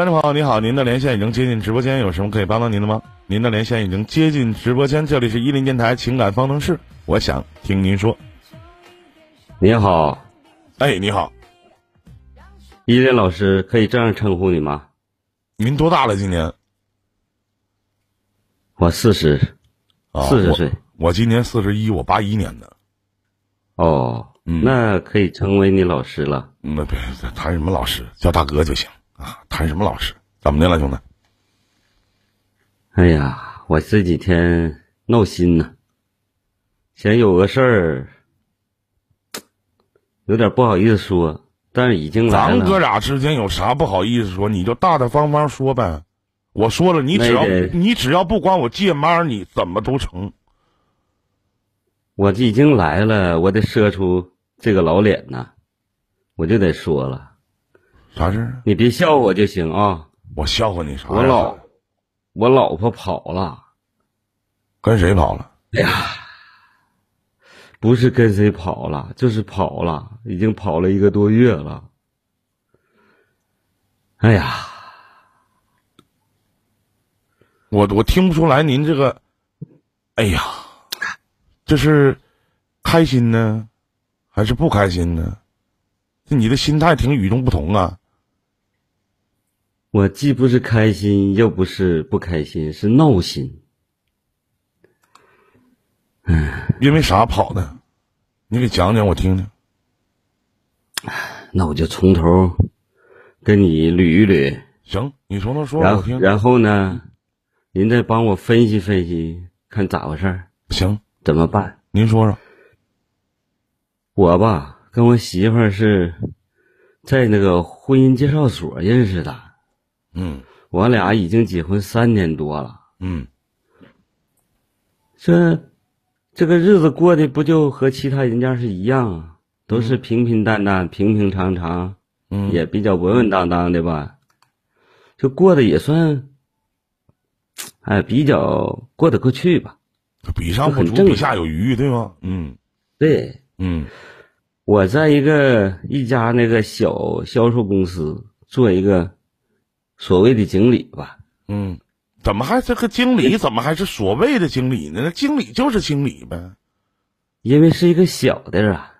观众朋友，你好，您的连线已经接进直播间，有什么可以帮到您的吗？您的连线已经接进直播间，这里是伊林电台情感方程式，我想听您说。您好，哎，你好，伊林老师，可以这样称呼你吗？您多大了？今年？我四十，四十岁。我今年四十一，我八一年的。哦，那可以成为你老师了。那别谈什么老师，叫大哥就行啊。谈什么老师？怎么的了，兄弟？哎呀，我这几天闹心呢，想有个事儿，有点不好意思说，但是已经来了。咱哥俩之间有啥不好意思说？你就大大方方说呗。我说了，你只要你只要不管我借妈，你怎么都成。我已经来了，我得赊出这个老脸呐，我就得说了。啥事？你别笑我就行啊。我笑话你啥？我老我老婆跑了。跟谁跑了？哎呀，不是跟谁跑了，就是跑了，已经跑了一个多月了。哎呀。我我听不出来您这个，哎呀，这是开心呢，还是不开心呢？这你的心态挺与众不同啊。我既不是开心，又不是不开心，是闹心。嗯，因为啥跑的？你给讲讲我听听。那我就从头跟你捋一捋。行，你从头说。然后，然后呢？您再帮我分析分析，看咋回事？行，怎么办？您说说。我吧，跟我媳妇儿是在那个婚姻介绍所认识的。嗯。我俩已经结婚三年多了。嗯。这这个日子过得不就和其他人家是一样啊？都是平平淡淡、平平常常，嗯，也比较稳稳当当的吧。就过得也算。哎，比较过得过去吧，比上不足，比下有余，对吗？嗯，对，嗯，我在一个一家那个小销售公司做一个所谓的经理吧。嗯，怎么还这个经理？怎么还是所谓的经理呢？那经理就是经理呗。因为是一个小的啊，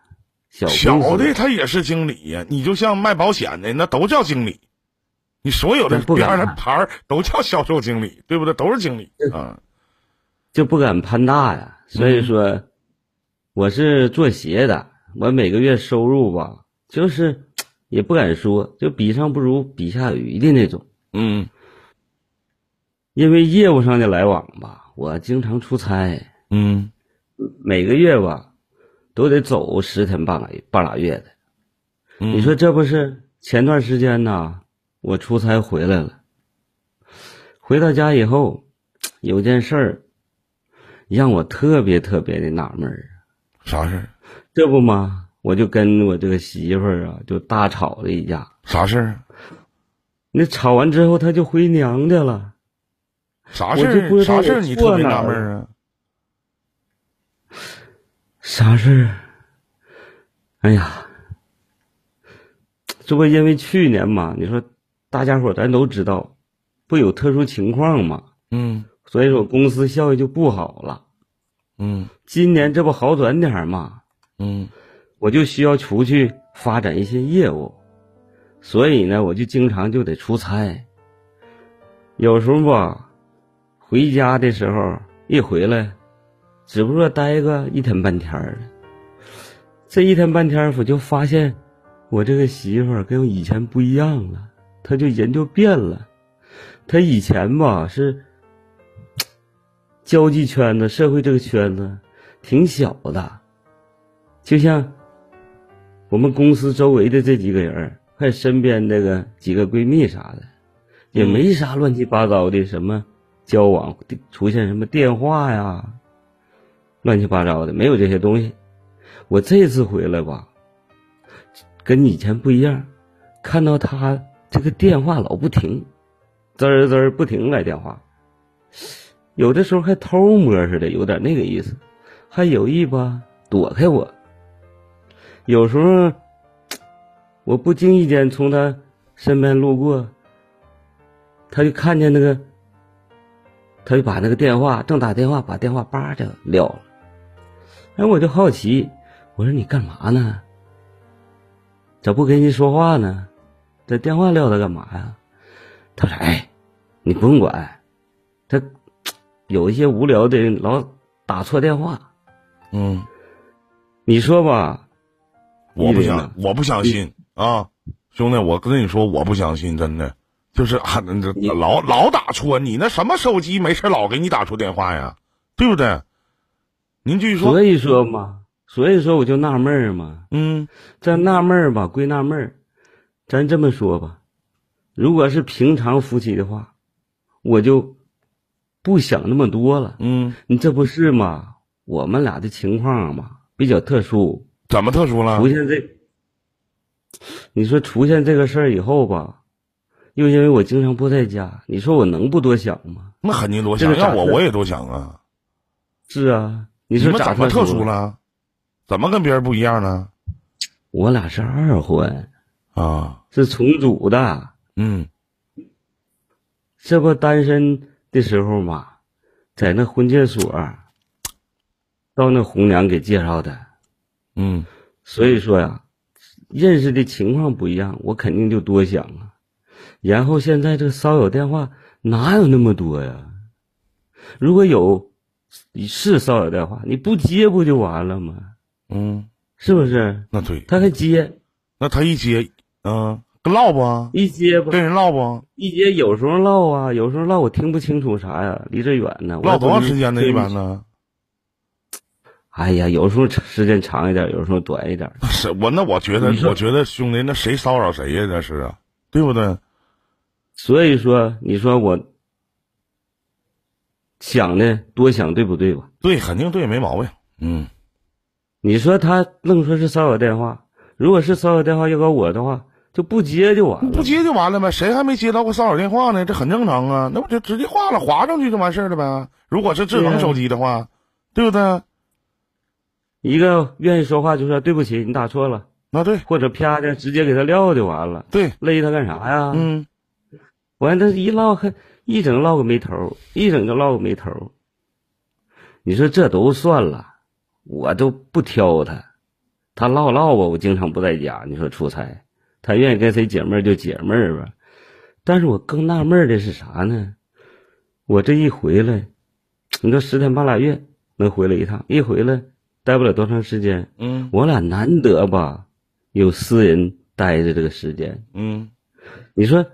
小小的他也是经理呀。你就像卖保险的，那都叫经理。你所有的边的牌儿都叫销售经理，对不对？都是经理啊，就不敢攀大呀。所以说，我是做鞋的，我每个月收入吧，就是也不敢说，就比上不如，比下有余的那种。嗯，因为业务上的来往吧，我经常出差。嗯，每个月吧，都得走十天半拉半拉月的。你说这不是前段时间呢？我出差回来了，回到家以后，有件事儿让我特别特别的纳闷儿。啥事儿？这不嘛，我就跟我这个媳妇儿啊，就大吵了一架。啥事儿？那吵完之后，他就回娘家了。啥事儿？啥事儿？你特别纳闷儿啊？啥事儿？哎呀，这不因为去年嘛，你说。大家伙咱都知道，不有特殊情况嘛？嗯，所以说公司效益就不好了。嗯，今年这不好转点嘛？嗯，我就需要出去发展一些业务，所以呢，我就经常就得出差。有时候吧，回家的时候一回来，只不过待个一天半天的。这一天半天儿，我就发现我这个媳妇儿跟我以前不一样了。她就人就变了，她以前吧是交际圈子、社会这个圈子挺小的，就像我们公司周围的这几个人，还有身边这个几个闺蜜啥的，也没啥乱七八糟的什么交往，出现什么电话呀，乱七八糟的没有这些东西。我这次回来吧，跟以前不一样，看到他。这个电话老不停，滋儿滋儿不停来电话，有的时候还偷摸似的，有点那个意思，还有意吧躲开我。有时候我不经意间从他身边路过，他就看见那个，他就把那个电话正打电话，把电话叭就撂了。哎，我就好奇，我说你干嘛呢？咋不跟人说话呢？这电话撂他干嘛呀？他说：“哎，你不用管，他有一些无聊的人老打错电话。嗯，你说吧，我不相，我不相信啊，兄弟，我跟你说，我不相信，真的，就是老老打错，你那什么手机没事老给你打错电话呀，对不对？您继续说，所以说嘛，所以说我就纳闷儿嘛。嗯这纳闷儿吧，归纳闷儿，咱这么说吧，如果是平常夫妻的话，我就不想那么多了。嗯，你这不是嘛？我们俩的情况嘛比较特殊，怎么特殊了出？现这，你说出现这个事儿以后吧，又因为我经常不在家，你说我能不多想吗？那肯定多想，这个咋的要我我也多想啊。是啊，你你说咋么特殊殊？了？怎么跟别人不一样呢？我俩是二婚，啊，是重组的。嗯这不单身的时候嘛，在那婚介所，到那红娘给介绍的。嗯所以说呀，认识的情况不一样，我肯定就多想啊。然后现在这个骚扰电话哪有那么多呀？如果有，是骚扰电话，你不接不就完了吗？嗯，是不是？那对，他还接，那他一接，嗯，跟唠不？一接不，跟人唠不？一接有时候唠啊，有时候唠我听不清楚啥呀，离这远呢。唠多长时间呢？一般呢？哎呀，有时候时间长一点，有时候短一点。是我那我觉得我觉得兄弟，那谁骚扰谁呀？这是啊，对不对？所以说，你说我想的多想对不对吧？对，肯定对，没毛病。嗯你说他愣说是骚扰电话，如果是骚扰电话要搞我的话，就不接就完了。不接就完了呗，谁还没接到过骚扰电话呢？这很正常啊，那不就直接划了，划上去就完事儿了呗。如果是智能手机的话，对不对？一个愿意说话就说对不起，你打错了，那对或者啪的直接给他撂就完了，对，勒他干啥呀？嗯完这一唠还一整唠个没头，一整就唠个没头。你说这都算了，我都不挑他，他唠唠吧，我经常不在家。你说出差，他愿意跟谁解闷就解闷吧。但是我更纳闷的是啥呢？我这一回来，你说十天半拉月能回来一趟，一回来待不了多长时间，嗯我俩难得吧有私人待着这个时间。嗯你说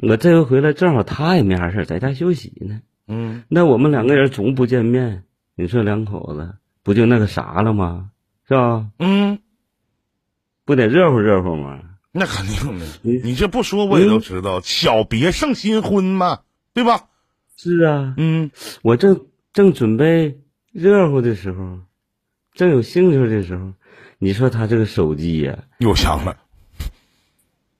我这回回来正好他也没啥事儿在家休息呢，嗯，那我们两个人总不见面，你说两口子不就那个啥了吗？是吧？嗯，不得热乎热乎吗？那肯定的。你你这不说我也都知道，小别胜新婚嘛，对吧？是啊，嗯我正正准备热乎的时候，正有兴趣的时候，你说他这个手机呀、又响了。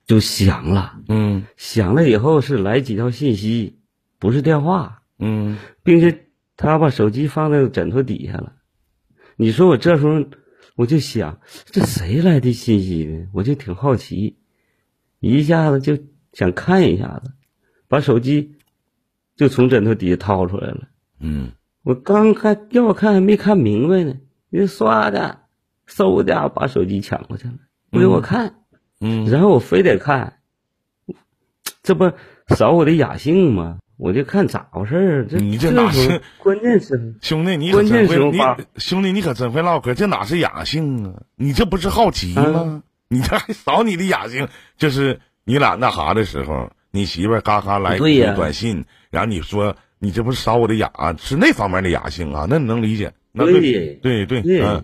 就响了，嗯响了以后是来几条信息，不是电话，嗯并且他把手机放在枕头底下了。你说我这时候我就想，这谁来的信息呢？我就挺好奇，一下子就想看一下子，把手机就从枕头底下掏出来了。嗯我刚看要看还没看明白呢，人唰的，嗖的把手机抢过去了，不给我看，嗯，然后我非得看，这不扫我的雅兴吗？我就看咋回事儿。这你这哪是关键时候？兄弟，你可关键真会，时候发你兄弟你可真会唠嗑，这哪是雅兴啊？你这不是好奇吗？嗯你这还扫你的雅兴，就是你俩那啥的时候，你媳妇嘎嘎来对呀个短信，然后你说你这不是扫我的雅，是那方面的雅兴啊？那你能理解？那对对对嗯，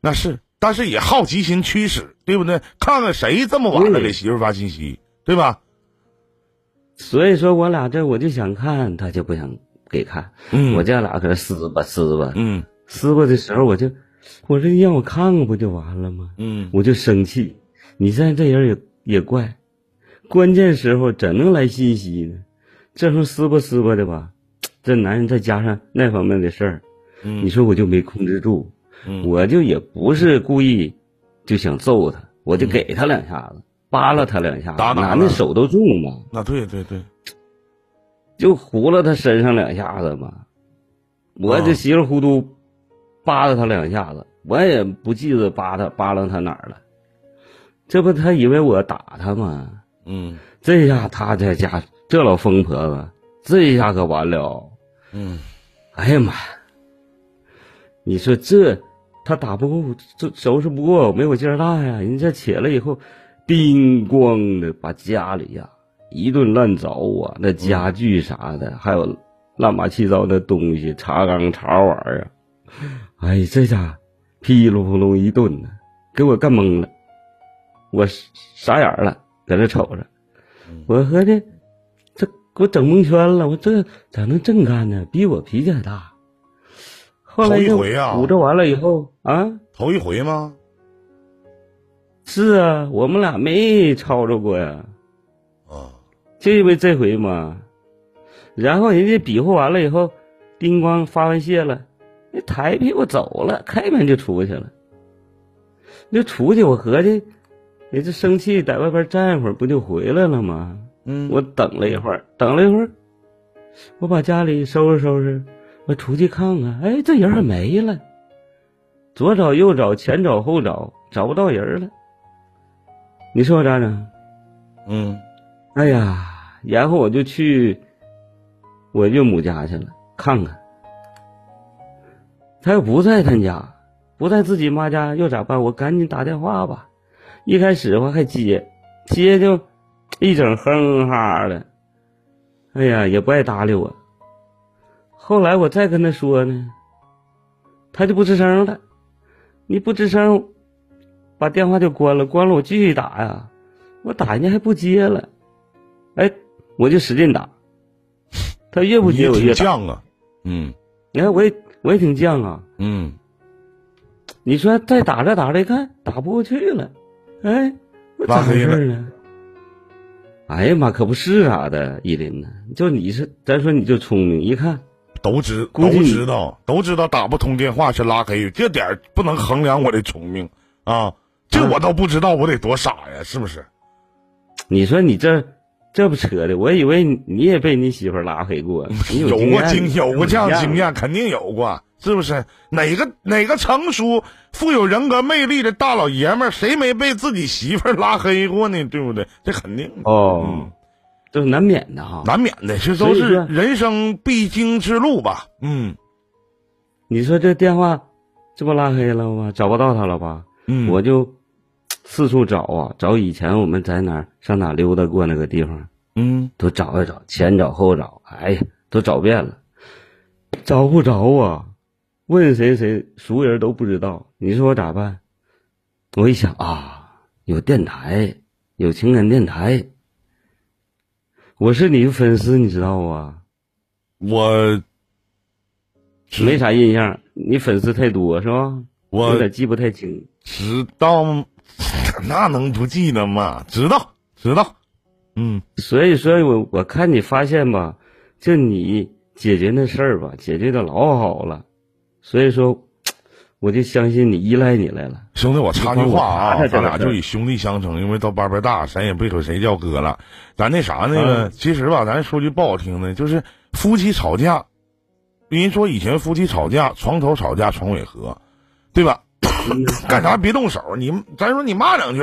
那是，但是也好奇心驱使，对不对？看看谁这么晚了给媳妇发信息，对吧？所以说我俩这我就想看，他就不想给看，嗯，我这俩搁这撕吧撕吧，嗯撕吧的时候我就，我说你让我看看不就完了吗？嗯我就生气，你现在这人也也怪，关键时候怎能来信息呢？这时候撕吧撕吧的吧，这男人再加上那方面的事儿，嗯，你说我就没控制住，嗯我就也不是故意就想揍他，我就给他两下子，扒拉他两下子，打男的手都重嘛。那对对对，就糊了他身上两下子嘛。我就稀里糊涂扒拉他两下子，我也不记得扒他扒拉他哪儿了。这不他以为我打他吗？嗯这下他在家这老疯婆子，这下可完了。嗯哎呀妈呀！你说这他打不过，这收拾不过我，没我劲儿大呀。人家起来以后，叮咣的把家里呀一顿乱凿啊，那家具啥的，还有乱八七糟的东西，茶缸、茶碗啊。哎，这家噼里扑隆一顿呢，给我干懵了，我傻眼了，在那瞅着，我合计这给我整蒙圈了，我这咋能这么干呢？比我脾气还大。后来头一就回啊捂着完了以后啊，头一回吗？是啊，我们俩没吵吵过呀，啊就因为这回嘛。然后人家比划完了以后，叮咣发完泄了，那抬屁股走了，开门就出去了。那出去，我合计，人这生气在外边站一会儿，不就回来了吗？嗯我等了一会儿，等了一会儿，我把家里收拾收拾，我出去看看，哎，这人还没了。左找右找，前找后找，找不到人了。你说我咋整？嗯哎呀，然后我就去我岳母家去了，看看。他要不在他家，不在自己妈家，又咋办？我赶紧打电话吧。一开始我还接，接就一整哼哈的，哎呀，也不爱搭理我。后来我再跟他说呢，他就不吱声了。你不吱声，把电话就关了，关了我继续打呀，我打人家还不接了，哎，我就使劲打，他越不接我越打。犟啊。嗯你看我也我也挺犟啊，嗯你说再打着打着，一看打不过去了，哎，我咋回事呢？哎呀妈，可不是啥的，依林呢，就你是，咱说你就聪明，一看都知都知道，都知道打不通电话是拉黑，这点儿不能衡量我的聪明啊！这啊我都不知道，我得多傻呀，是不是？你说你这这不扯的，我以为你你也被你媳妇拉黑过，你有过经有过这样经验。肯定有过，是不是？哪个哪个成熟、富有人格魅力的大老爷们儿，谁没被自己媳妇拉黑过呢？对不对？这肯定哦，嗯这是难免的哈。难免的，这都是人生必经之路吧？嗯你说这电话这不拉黑了吗？找不到他了吧？嗯，我就四处找啊，找以前我们在哪儿上哪溜达过那个地方，嗯都找一找，前找后找，哎呀，都找遍了，找不着啊！问谁谁熟人都不知道，你说我咋办？我一想啊，有电台，有情感电台，我是你的粉丝，你知道啊？我没啥印象，你粉丝太多是吧？我有点记不太清。知道，那能不记得吗？知道知道，嗯所以说我我看你发现吧，就你解决那事儿吧，解决的老好了，所以说，我就相信你，依赖你来了。兄弟，我插句话啊，咱俩就以兄弟相称，因为到班班大，咱也别说谁叫哥了。咱那啥那个，嗯其实吧，咱说句不好听的，就是夫妻吵架，人说以前夫妻吵架，床头吵架床尾和，对吧？干啥别动手，你咱说你骂两句，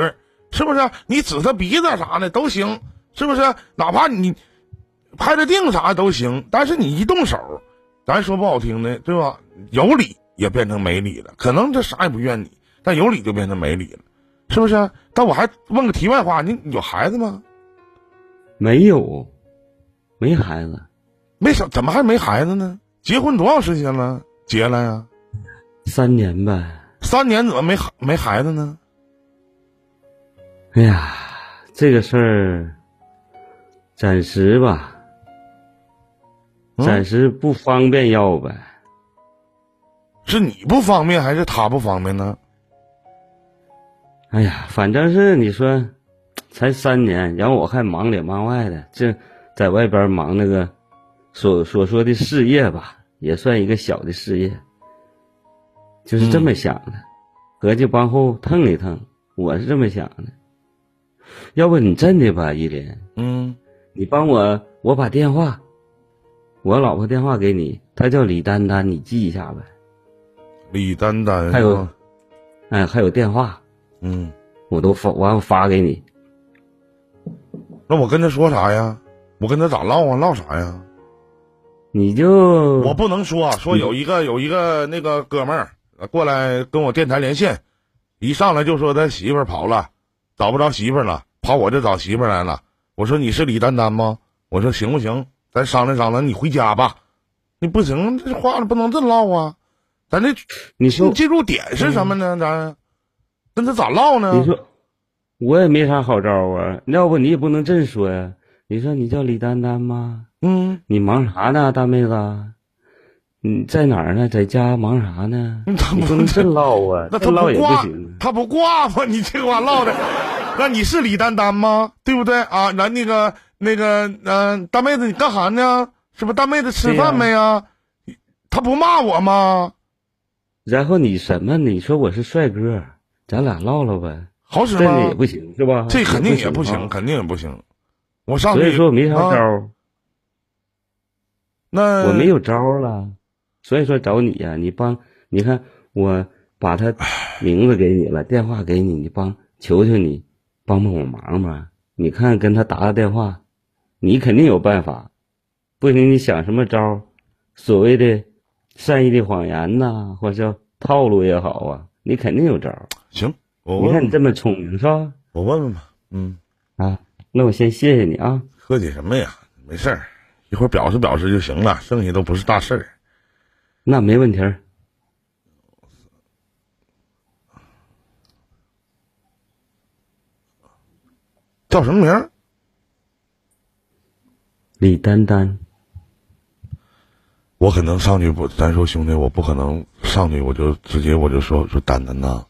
是不是？你指他鼻子啥的都行，是不是？哪怕你拍着腚啥都行，但是你一动手，咱说不好听的，对吧？有理也变成没理了，可能这啥也不怨你，但有理就变成没理了，是不是？但我还问个题外话，你有孩子吗？没有，没孩子，没什怎么还没孩子呢？结婚多长时间了？结了呀？三年呗。三年怎么没孩没孩子呢？哎呀，这个事儿，暂时吧，嗯暂时不方便要呗。是你不方便还是他不方便呢？哎呀，反正是你说，才三年，然后我还忙里忙外的，这在外边忙那个所所说的事业吧，也算一个小的事业，就是这么想的，合计往后腾一腾，我是这么想的。要不你真的吧，依林，嗯你帮我，我把电话我老婆电话给你，她叫李丹丹，你记一下呗。李丹丹还有哎，还有电话，嗯，我都发完我发给你。那我跟他说啥呀？我跟他咋唠啊？唠啥呀？你就我不能说说有一个有一个那个哥们儿呃过来跟我电台连线，一上来就说他媳妇儿跑了，找不着媳妇儿了，跑我这找媳妇儿来了。我说你是李丹丹吗？我说行不行？咱商量商量，你回家吧。你不行，这话不能这唠啊。咱这你说记住点是什么呢？咱跟他咋唠呢？你说我也没啥好招啊，要不你也不能这么说呀。你说你叫李丹丹吗？嗯，你忙啥呢，大妹子？你在哪儿呢？在家忙啥呢？他不不能这唠啊，那他唠也不行。，他不挂吗？你这话唠的，那你是李丹丹吗？对不对啊？咱那个那个，嗯、大妹子，你干啥呢？是不是大妹子吃饭没呀？他不骂我吗？然后你什么？你说我是帅哥，咱俩唠唠呗。好使这个也？不行是吧？这肯定也不啊行，肯定也不行。我上去，所以说我没啥招那我没有招儿了，所以说找你呀、你帮，你看我把他名字给你了，电话给你，你帮，求求你帮帮我忙吧。你看跟他打个电话，你肯定有办法，不行你想什么招儿？所谓的善意的谎言呐、或者叫套路也好啊，你肯定有招儿。行，我你看你这么聪明是吧？我问问吧。嗯，啊，那我先谢谢你啊。客气什么呀？没事儿，一会儿表示表示就行了，剩下都不是大事儿。那没问题儿。叫什么名儿？李丹丹，我可能上去不，咱说兄弟，我不可能上去我就直接我就说说丹丹呐，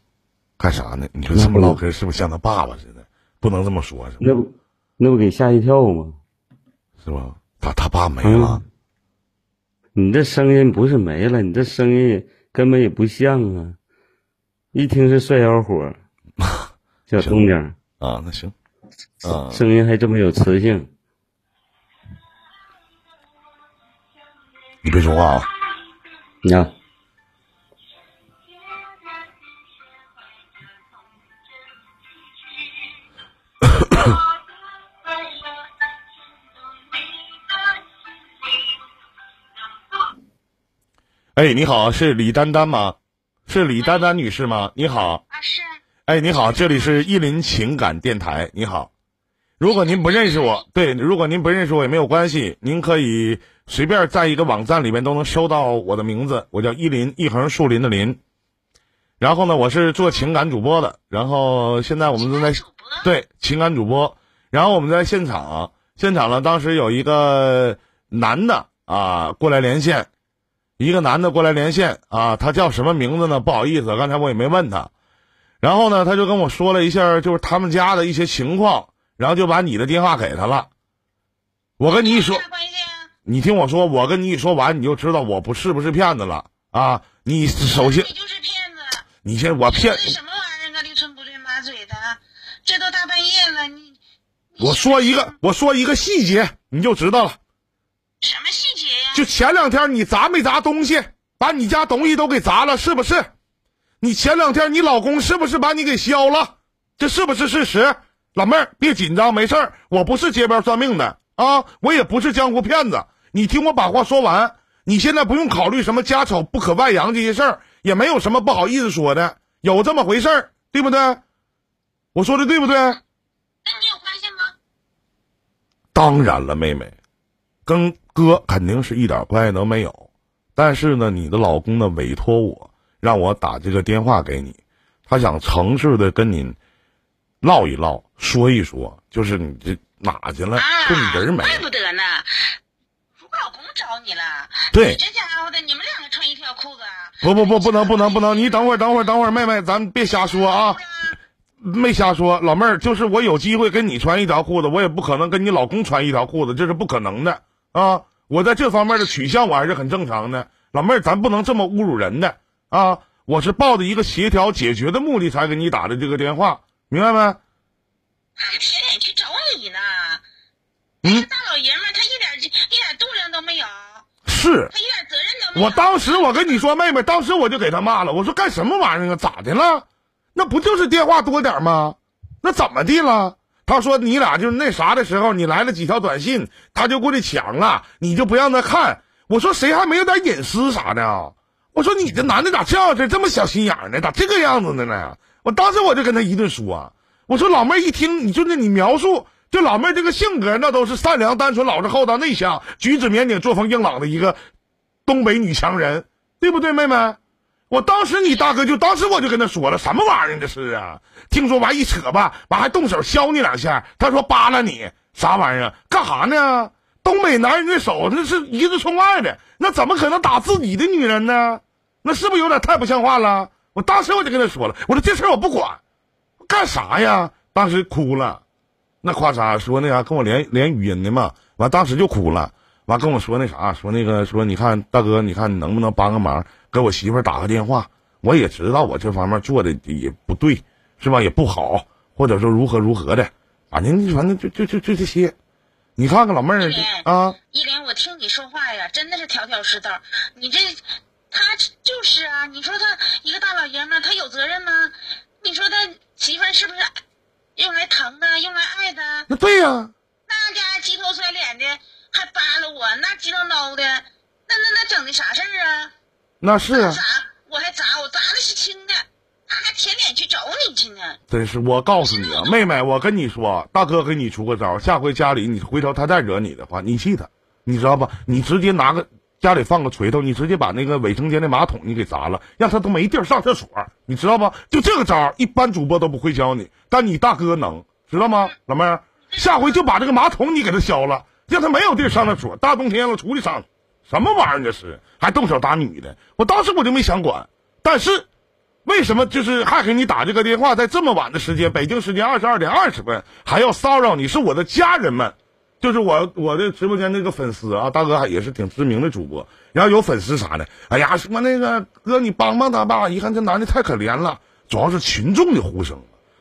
干啥呢？你说这么唠嗑是不是像他爸爸似的？不能这么说，是吧？那不那不给吓一跳吗？是吧？他他爸没了，你这声音不是没了，你这声音根本也不像啊！一听是帅小伙儿，小东家，啊，那行，啊，声音还这么有磁性。你别说话啊，你看，哎，你好，是李丹丹吗？是李丹丹女士吗？你好，啊，是哎，你好，这里是意林情感电台，你好。如果您不认识我，对，如果您不认识我也没有关系，您可以随便在一个网站里面都能搜到我的名字，我叫依林，一横树林的林。然后呢，我是做情感主播的，然后现在我们正在对情感主播，然后我们在现场，现场呢，当时有一个男的啊过来连线，一个男的过来连线啊，他叫什么名字呢？不好意思，刚才我也没问他。然后呢，他就跟我说了一下，就是他们家的一些情况，然后就把你的电话给他了。我跟你一说？你听我说，我跟你一说完，你就知道我不是不是骗子了啊！你首先你，就是骗子，你先我骗什么玩意儿啊？驴唇不对马嘴的，这都大半夜了，你你我说一个，我说一个细节，你就知道了。什么细节呀？就前两天你砸没砸东西，把你家东西都给砸了，是不是？你前两天你老公是不是把你给削了？这是不是事实？老妹儿，别紧张，没事儿，我不是街边算命的啊，我也不是江湖骗子。你听我把话说完，你现在不用考虑什么家丑不可外扬这些事儿，也没有什么不好意思说的，有这么回事儿，对不对？我说的对不对？那你有关系吗？当然了，妹妹，跟哥肯定是一点关系都没有。但是呢，你的老公呢委托我，让我打这个电话给你，他想诚实的跟你唠一唠，说一说，就是你这哪去了？啊，就你人没怪。不得呢。公找你了，对你这家伙的，你们两个穿一条裤子啊？不不不，不能不能不能！你等会儿等会儿等会儿，妹妹，咱别瞎说啊，没瞎说。老妹儿，就是我有机会跟你穿一条裤子，我也不可能跟你老公穿一条裤子，这是不可能的啊！我在这方面的取向我还是很正常的。老妹儿，咱不能这么侮辱人的啊！我是抱着一个协调解决的目的才给你打的这个电话，明白没？还贴脸去找你呢。嗯那个大老爷们儿他一点一点度量都没有。是，他一点责任都没有。我当时我跟你说，妹妹，当时我就给他骂了，我说干什么玩意儿啊？咋的了？那不就是电话多点吗？那怎么的了？他说你俩就是那啥的时候，你来了几条短信，他就过去抢了，你就不让他看。我说谁还没有点隐私啥的啊？我说你这男的咋这样式，这么小心眼儿呢？咋这个样子的呢？我当时我就跟他一顿说，我说老妹儿一听，你就那你描述这老妹这个性格，那都是善良、单纯、老实、厚道、内向、举止腼腆、作风硬朗的一个东北女强人，对不对，妹妹？我当时你大哥就当时我就跟他说了，什么玩意儿这是啊？听说完一扯吧，完还动手削你两下，他说扒拉你啥玩意儿？干啥呢？东北男人的手那是一视冲外的，那怎么可能打自己的女人呢？那是不是有点太不像话了？我当时我就跟他说了，我说这事儿我不管，干啥呀？当时哭了，那夸啥说那啥跟我连连语音的嘛，完当时就哭了，完跟我说那啥说那个说你看大哥，你看你能不能帮个忙，给我媳妇打个电话？我也知道我这方面做的也不对，是吧？也不好，或者说如何如何的，反正反正就就就就这些。你看看老妹儿啊，依莲，我听你说话呀，真的是条条是道。你这，他就是啊，你说他一个大老爷们儿，他有责任吗？你说他媳妇儿是不是用来疼的，用来爱的？那对呀、那家伙鸡头甩脸的，还扒拉我，那鸡头挠的，那那那整的啥事儿啊？那是啊砸，我还砸，我砸的是轻的，他还舔脸去找你去呢。真是，我告诉你啊，妹妹，我跟你说，大哥给你出个招，下回家里你回头他再惹你的话，你气他，你知道吧？你直接拿个家里放个锤头，你直接把那个卫生间的马桶你给砸了，让他都没地儿上厕所，你知道吧？就这个招，一般主播都不会教你，但你大哥能，知道吗？老妹儿，下回就把这个马桶你给他削了，让他没有地儿上厕所，大冬天了出去上，什么玩意儿这是？还动手打女的，我当时我就没想管，但是。为什么就是还给你打这个电话，在这么晚的时间，北京时间二十二点二十分，还要骚扰你？是我的家人们，就是我我的直播间那个粉丝啊，大哥也是挺知名的主播，然后有粉丝啥的，哎呀，说那个哥你帮帮他吧，一看这男的太可怜了，主要是群众的呼声。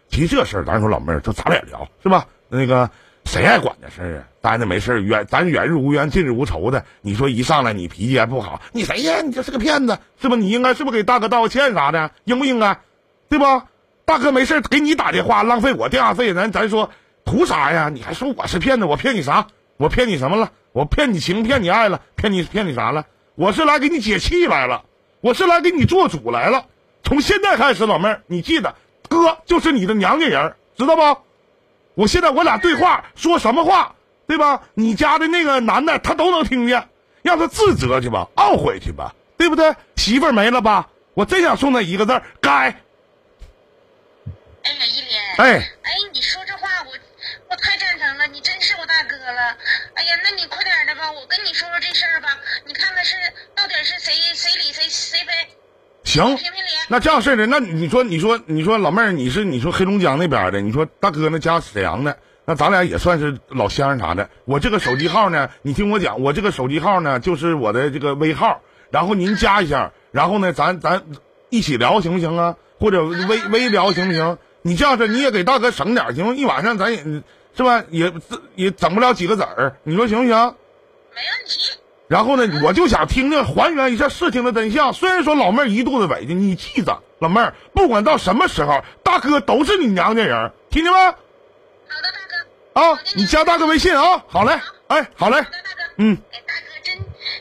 提这事儿，咱说老妹儿，就咱俩聊是吧？那个谁爱管这事儿啊？待着没事儿远，咱远日无冤，近日无仇的。你说一上来你脾气还不好，你谁呀？你这是个骗子，是不？你应该是不是给大哥道个歉啥的？应不应该？对吧？大哥没事给你打电话，浪费我电话费，咱咱说图啥呀？你还说我是骗子？我骗你啥？我骗你什么了？我骗你情，骗你爱了？骗你骗你啥了？我是来给你解气来了，我是来给你做主来了。从现在开始，老妹儿，你记得，哥就是你的娘家人，知道不？我现在我俩对话说什么话，对吧？你家的那个男的他都能听见，让他自责去吧，懊悔去吧，对不对？媳妇儿没了吧？我真想送他一个字儿，该。哎呀，一莲，哎，哎，你说大哥了。哎呀，那你快点的吧，我跟你说说这事儿吧。你看看是到底是谁谁理谁谁非？行。那这样式的，那你说，你说，你说，老妹儿，你是你说黑龙江那边的，你说大哥那家沈阳的，那咱俩也算是老乡啥的。我这个手机号呢，你听我讲，我这个手机号呢就是我的这个微号，然后您加一下，然后呢，咱咱一起聊行不行啊？或者微微聊行不行？你这样式你也给大哥省点行吗？一晚上咱也是吧，也也整不了几个子儿，你说行不行？没问题。然后呢，我就想听听还原一下事情的真相。虽然说老妹儿一肚子委屈，你记着，老妹儿，不管到什么时候，大哥都是你娘家人，听见没？好的，大哥。啊，你加大哥微信啊，好嘞，哎，好嘞大哥。嗯，哎，大哥真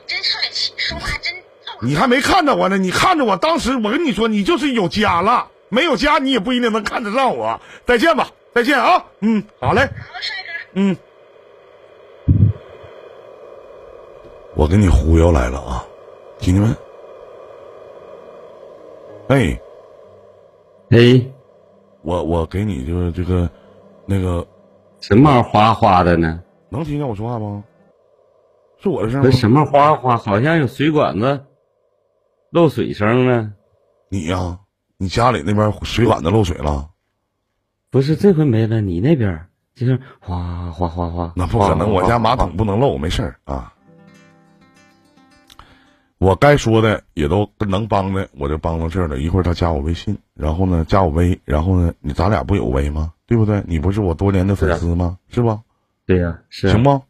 真帅气，说话真。你还没看着我呢，你看着我，当时我跟你说，你就是有家了，没有家你也不一定能看得上我。再见吧，再见啊，嗯，好嘞，好，帅哥。嗯。我给你忽悠来了啊，听见没？哎。哎，我我给你就是这个，那个什么哗哗的呢？能听见我说话吗？是我的声吗？这什么哗哗？好像有水管子漏水声呢。你呀、你家里那边水管子漏水了？不是，这回没了，你那边就是哗哗哗哗。那不可能，我家马桶。不能漏，没事儿啊。我该说的也都能帮的，我就帮到这儿了。一会儿他加我微信，然后呢加我微，然后呢你咱俩不有微吗？对不对？你不是我多年的粉丝吗？是吧？对呀、是啊行吗？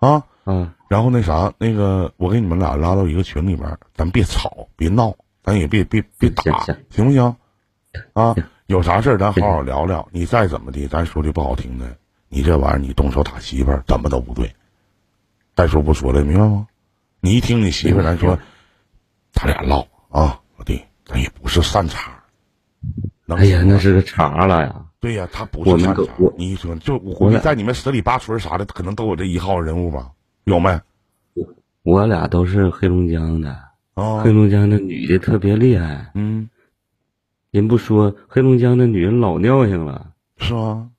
啊，啊，然后那啥，那个我给你们俩拉到一个群里边，咱别吵，别闹，咱也别别别打，行不行？啊行，有啥事儿咱好好聊聊。你再怎么的，咱说句不好听的，你这玩意儿你动手打媳妇儿，怎么都不对。再说不说了，明白吗？你一听你媳妇儿，咱说，他俩唠啊，老弟，咱也不是善茬。能哎呀，那是个茬了呀！对呀，他不是善茬。你一说，就我估计在你们十里八村啥的，可能都有这一号人物吧？有没？我俩都是黑龙江的，啊黑，龙江的女的特别厉害，嗯，人不说黑龙江的女人老尿性了，是吗？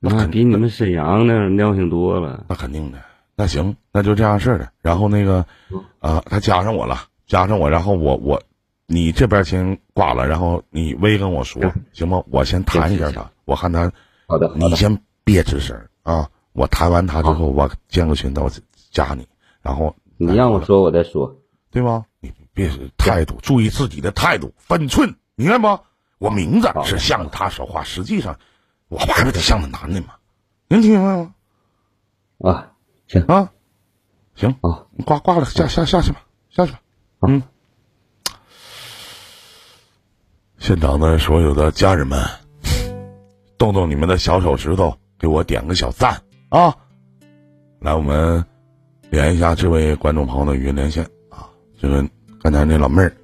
那比你们沈阳那儿尿性多了。那肯定的。那行，那就这样式儿的。然后那个，啊，他加上我了，加上我，然后我我，你这边先挂了，然后你微跟我说行行吗？我先谈一下他，我看他，好的，你先别吱声儿啊。我谈完他之后，我建个群，我加你，然后你让我说，我再说。对吗？你别态度，注意自己的态度，分寸，明白不？我名字是向着他说话，实际上我还不得向着男的吗？能听明白吗？啊，行啊，行，啊，你挂挂了，下下下去吧，下去吧。嗯，现场的所有的家人们，动动你们的小手指头，给我点个小赞啊！来，我们连一下这位观众朋友的语音连线啊，这个刚才那老妹儿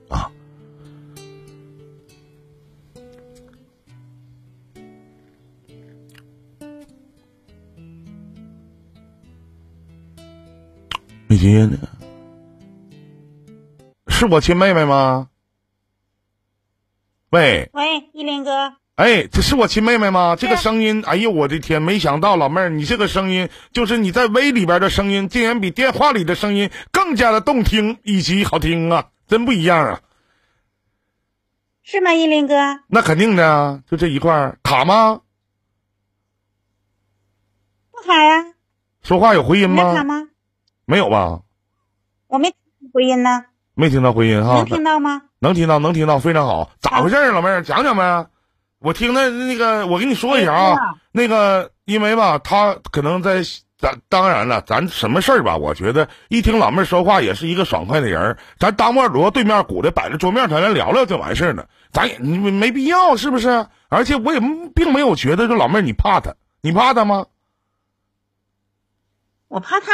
没接呢，是我亲妹妹吗？喂，喂，依林哥，哎，这是我亲妹妹吗？这个声音，哎呦我的天，没想到老妹儿，你这个声音，就是你在微里边的声音，竟然比电话里的声音更加的动听以及好听啊，真不一样啊！是吗？依林哥，那肯定的啊，就这一块儿卡吗？不卡呀，说话有回音你那卡吗？吗？没有吧？我没听回音呢，没听到回音哈能，听到吗？能听到，能听到，非常好。咋回事儿，老妹儿，讲讲呗。我听的那个，我跟你说一下啊，那个，因为吧，他可能在咱当然了，咱什么事儿吧，我觉得一听老妹儿说话也是一个爽快的人儿，咱当面锣对面鼓的摆着桌面，咱来聊聊就完事儿了，咱也没没必要，是不是？而且我也并没有觉得说老妹儿你怕他，你怕他吗？我怕他，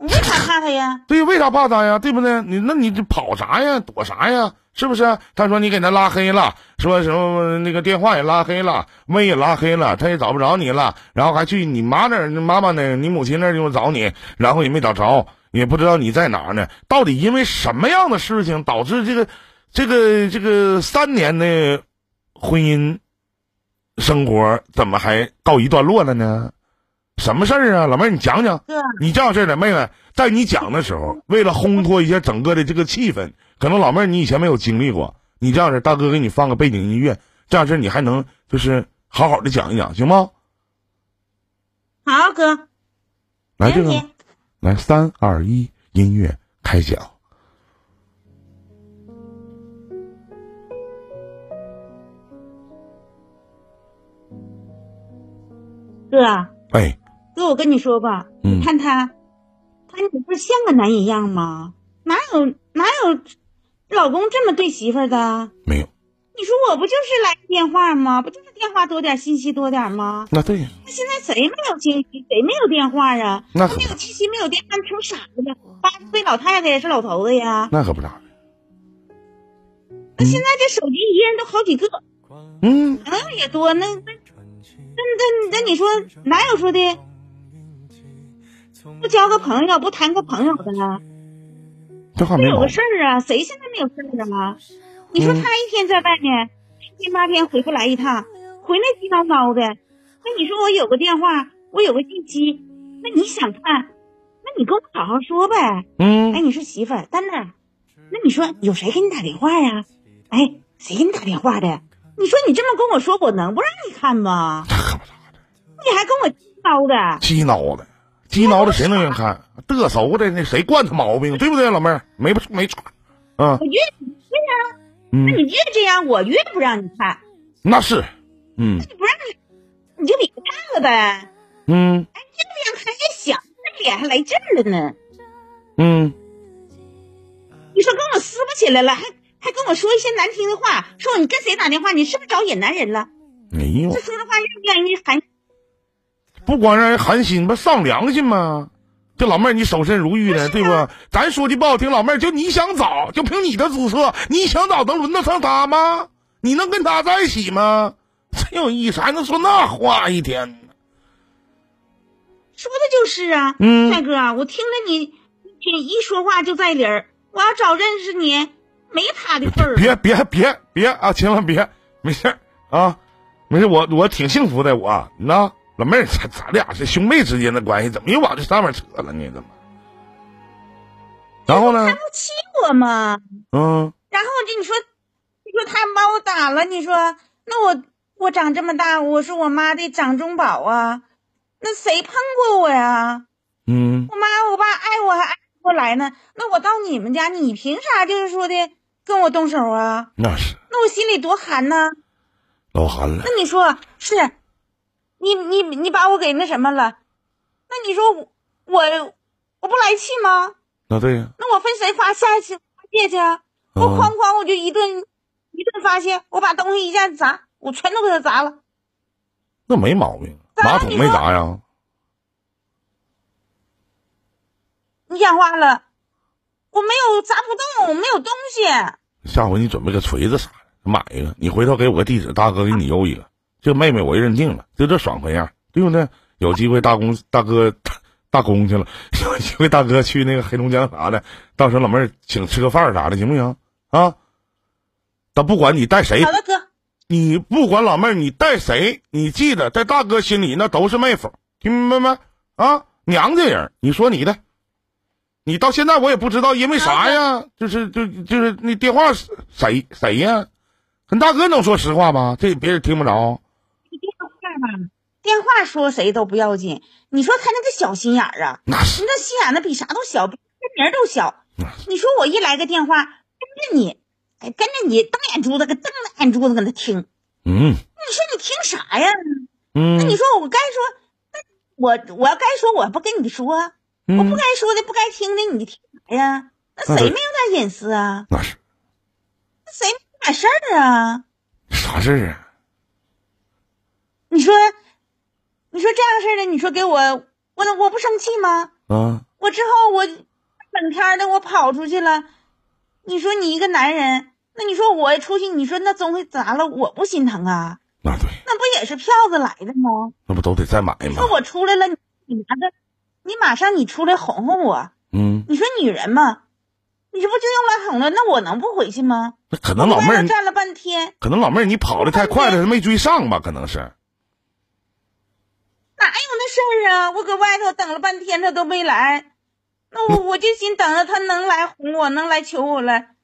你为啥怕他呀？对，为啥怕他呀？对不对？你那你这跑啥呀？躲啥呀？是不是？他说你给他拉黑了，说什么那个电话也拉黑了，微也拉黑了，他也找不着你了，然后还去你妈那儿、你妈妈那、你母亲那儿就找你，然后也没找着，也不知道你在哪儿呢。到底因为什么样的事情导致这个、这个、这个三年的婚姻生活怎么还告一段落了呢？什么事儿啊，老妹儿，你讲讲。哥，你这样式儿的，妹妹，在你讲的时候，为了烘托一下整个的这个气氛，可能老妹儿你以前没有经历过，你这样式儿，大哥给你放个背景音乐，这样式儿你还能就是好好的讲一讲，行吗？好哥，来这个来三二一，音乐开讲。哥，哎，哥，我跟你说吧，嗯你看他，他你不是像个男人样吗？哪有哪有老公这么对媳妇儿的？没有，你说我不就是来个电话吗？不就是电话多点，信息多点吗？那对呀，那现在谁没有信息，谁没有电话啊？那没有信息，没有电话，成傻子了。八十岁老太太也是老头子呀。那可不咋的。那现在这手机一人都好几个，嗯，那也多，那那那那那你说哪有说的不交个朋友，不谈个朋友的呢？这话没有个事。儿啊，谁现在没有事儿啊？你说他一天在外面，十天八天回不来一趟，回来急叨叨的。那你说我有个电话，我有个信息，那你想看，那你跟我好好说呗。哎，嗯，你说媳妇儿，丹丹，那你说有谁给你打电话呀？哎，谁给你打电话的？你说你这么跟我说，我能不让你看吗？你还跟我激叨的，鸡挠的，鸡挠的谁能愿意看？得瑟的那谁惯他毛病，对不对，老妹儿？没没错，嗯我越对呀，那嗯，你越这样，我越不让你看，那是，嗯你不让你，你就别看了呗。嗯，哎这样还还想，那脸还来劲儿了呢。嗯，你说跟我撕不起来了，还还跟我说一些难听的话，说你跟谁打电话，你是不是找野男人了？没有这，说的话让不让人寒？不光让人寒心，不丧良心吗？这老妹儿，你守身如玉的，对不？咱说句不好听，老妹儿，就你想找，就凭你的姿色，你想找能轮得上他吗？你能跟他在一起吗？真有意思，还能说那话一天呢？说的就是啊，嗯帅哥啊，我听着你你一说话就在理儿，我要找认识你，没他的份儿。别别别别啊！千万别，没事儿啊，没事，我我挺幸福的，我那老妹儿，咱咱俩是兄妹之间的关系，怎么又往这上面扯了呢？怎么？然后呢他？不气我吗？嗯，然后这你说，你说他把我打了，你说那我我长这么大，我是我妈的掌中宝啊，那谁碰过我呀？嗯，我妈我爸爱我还爱不过来呢，那我到你们家，你凭啥就是说的跟我动手啊？那是那我心里多寒呐！老寒了那。你说是，你你你把我给那什么了？那你说我我我不来气吗？那对呀、那我分谁发下去发泄去啊？我嗯哐哐我就一顿一顿发泄，我把东西一下子砸，我全都给他砸了。那没毛病。马桶没砸呀？你讲话了，我没有砸不动，没有东西。下回你准备个锤子啥的，买一个。你回头给我个地址，大哥给你邮一个。这妹妹我认定了，就这爽快样，对不对？有机会大公大哥大公去了，有机会大哥去那个黑龙江啥的，到时候老妹儿请吃个饭啥的，行不行？啊？但不管你带谁好，的，哥，你不管老妹儿你带谁，你记得在大哥心里那都是妹夫，听明白没？啊，娘家人，你说你的，你到现在我也不知道因为啥呀，就是就就是那电话是谁谁呀？跟大哥能说实话吗？这别人听不着。你电话说谁都不要紧。你说他那个小心眼儿啊，那那心眼子比啥都小，比人名都小。你说我一来个电话，跟着你，哎，跟着你瞪眼珠子，跟瞪着眼珠子搁那听。嗯你说你听啥呀？那嗯你说我该说，那我我要该说，我不跟你说，我不嗯，该说的，不该听的，你听啥呀？那谁没有点隐私啊？那是那谁没点事儿啊？啥事儿啊？你说，你说这样式的，你说给我，我能我不生气吗？啊，我之后我整天的我跑出去了，你说你一个男人，那你说我出去，你说那东西砸了，我不心疼啊？那对，那不也是票子来的吗？那不都得再买吗你说？我出来了，你你拿着，你马上你出来哄哄我，嗯，你说女人嘛，你这不就用来哄了？那我能不回去吗？那可能老妹儿，站了半天，可能老妹儿你跑的太快了，没追上吧？可能是。哪有那事儿啊？我搁外头等了半天，他都没来，那我我就寻等着他能来哄我，能来求我来。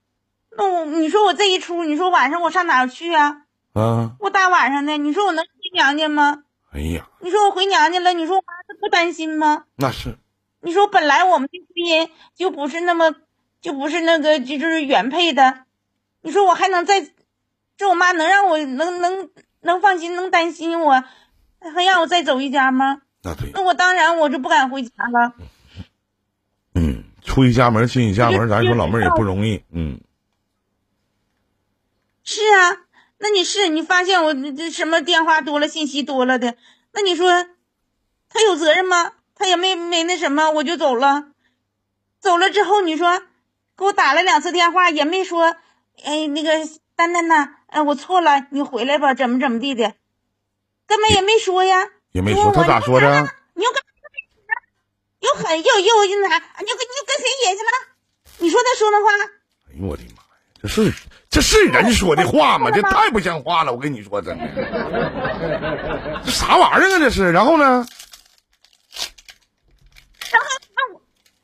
那我你说我这一出，你说晚上我上哪儿去啊？啊，我大晚上的，你说我能回娘家吗？哎呀，你说我回娘家了，你说我妈她不担心吗？那是，你说本来我们的婚姻就不是那么，就不是那个就就是原配的，你说我还能再，这我妈能让我能能能放心，能担心我，还让我再走一家吗？那对，那我当然我就不敢回家了。嗯，出一家门进一家门，咱说老妹儿也不容易，嗯，是啊，那你是你发现我这这什么电话多了，信息多了的，那你说他有责任吗？他也没没那什么，我就走了。走了之后，你说给我打了两次电话，也没说，哎，那个丹丹呐，哎，我错了，你回来吧，怎么怎么地的，根本也没说呀。也没说他咋说的啊？你又跟又狠又又又那啥，你又跟你又跟谁演去了？你说他说那话？哎呦我的妈呀，这是这是人说的话吗？这太不像话了！我跟你说，真的，这啥玩意儿啊？这是。然后呢？然后那我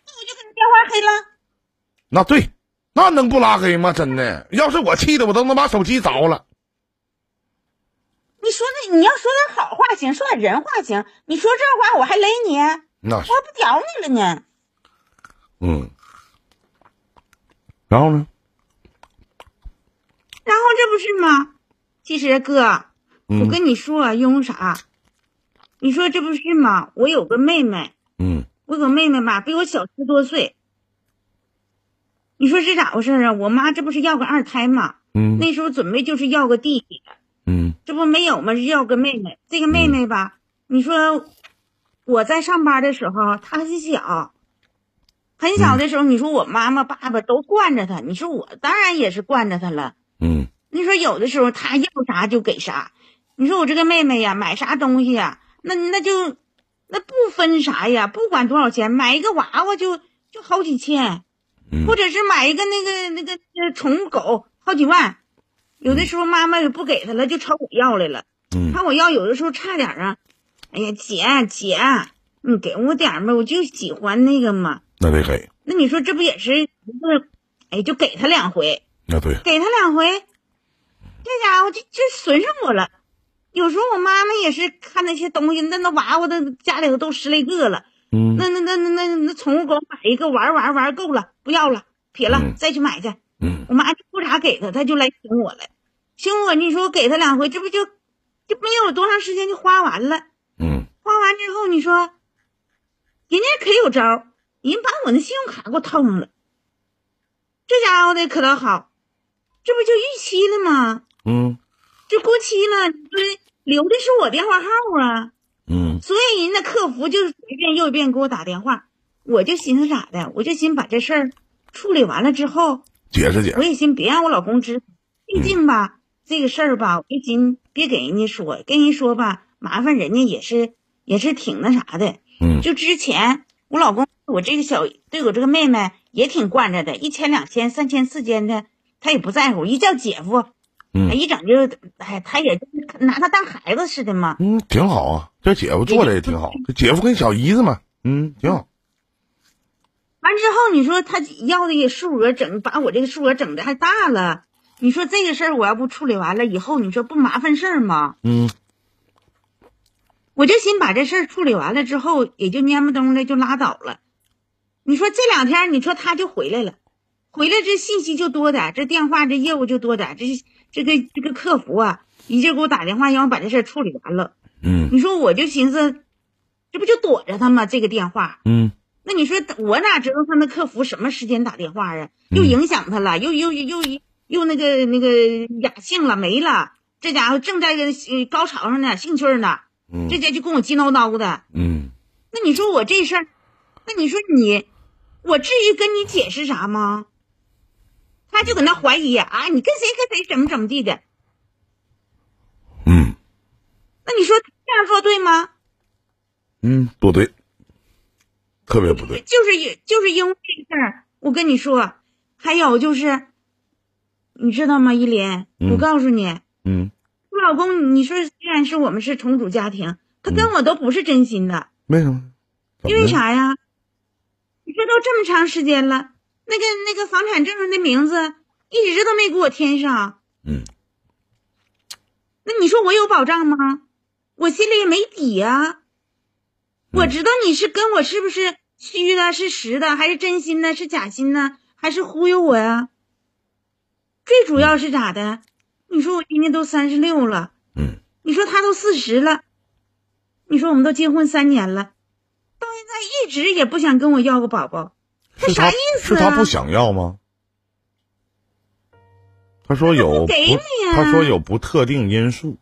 那我就给你电话黑了。那对，那能不拉黑吗？真的，要是我气的，我都能把手机凿了。你说那你要说点好话行，说点人话行。你说这话我还勒你，我还，不屌你了呢。嗯。然后呢？然后这不是吗？其实哥，我嗯跟你说啊，因为啥？你说这不是吗？我有个妹妹，嗯我有个妹妹吧，比我小十多岁。你说是咋回事啊？我妈这不是要个二胎吗？嗯那时候准备就是要个弟弟，嗯这不没有吗？要个妹妹。这个妹妹吧，你说我在上班的时候，她很小，很小的时候，你说我妈妈、爸爸都惯着她，你说我当然也是惯着她了。嗯你说有的时候她要啥就给啥，你说我这个妹妹呀，买啥东西呀，那那就那不分啥呀，不管多少钱，买一个娃娃就就好几千，嗯或者是买一个那个那个呃宠物狗好几万，有的时候妈妈也不给他了，就朝我要来了。嗯朝我要有的时候差点啊，哎呀姐姐，你给我点儿吧，我就喜欢那个嘛。那得给，那你说这不也是一个，哎，就给他两回，那对，给他两回，这家伙就就损上我了。有时候我妈妈也是看那些东西，那那娃娃的家里头都十来个了，嗯那那那那那那宠物狗买一个玩玩玩够了，不要了，撇了，嗯再去买去。嗯我妈就不咋给他，他就来请我了，请我，你说我给他两回，这不就就没有多长时间就花完了。嗯花完之后，你说人家可有招，人把我那信用卡给我套上了，这家伙的可倒好，这不就逾期了吗？嗯这过期了，你说留的是我电话号啊，嗯所以人家客服就是一遍又一遍给我打电话，我就寻思咋的，我就寻思把这事儿处理完了之后，解释解释，我也寻别让我老公知，毕竟吧，这个事儿吧，我就寻别给人家说，跟人说吧，麻烦人家也是也是挺那啥的。嗯就之前我老公我这个小对我这个妹妹也挺惯着的，一千两千三千四千的，他也不在乎，一叫姐夫，哎，嗯一整就哎，他也拿他当孩子似的嘛。嗯，挺好啊，这姐夫做的也挺好，这姐夫跟小姨子嘛，嗯，挺好，完之后，你说他要的数额整，把我这个数额整的还大了。你说这个事儿我要不处理完了以后，你说不麻烦事儿吗？嗯我就寻把这事儿处理完了之后，也就蔫不登的就拉倒了。你说这两天，你说他就回来了，回来这信息就多点儿，这电话这业务就多点儿，这这个这个客服啊，一劲给我打电话，让我把这事儿处理完了。嗯你说我就寻思，这不就躲着他吗？这个电话，嗯那你说我哪知道他那客服什么时间打电话啊？又影响他了，又又又又又那个那个雅兴了没了，这家伙正在个呃高潮上呢，兴趣呢，嗯这家就跟我急叨叨的。嗯那你说我这事儿，那你说你，我至于跟你解释啥吗？他就搁那怀疑啊，你跟谁跟谁怎么怎么地的？嗯那你说这样做对吗？嗯，不对，特别不对，就是因就是因为这事儿，我跟你说，还有就是，你知道吗，依林？嗯我告诉你，嗯，我老公，你说虽然是我们是重组家庭，他跟我都不是真心的，为什么？因为？啥呀？你说都这么长时间了，那个那个房产证上的名字一直都没给我填上，嗯那你说我有保障吗？我心里也没底呀、我知道你是跟我是不是虚的，是实的，还是真心的，是假心呢，还是忽悠我呀？最主要是咋的？你说我今年都三十六了，嗯你说他都四十了，你说我们都结婚三年了，到现在一直也不想跟我要个宝宝，他啥意思啊？是他不想要吗？他说有他说有不特定因素，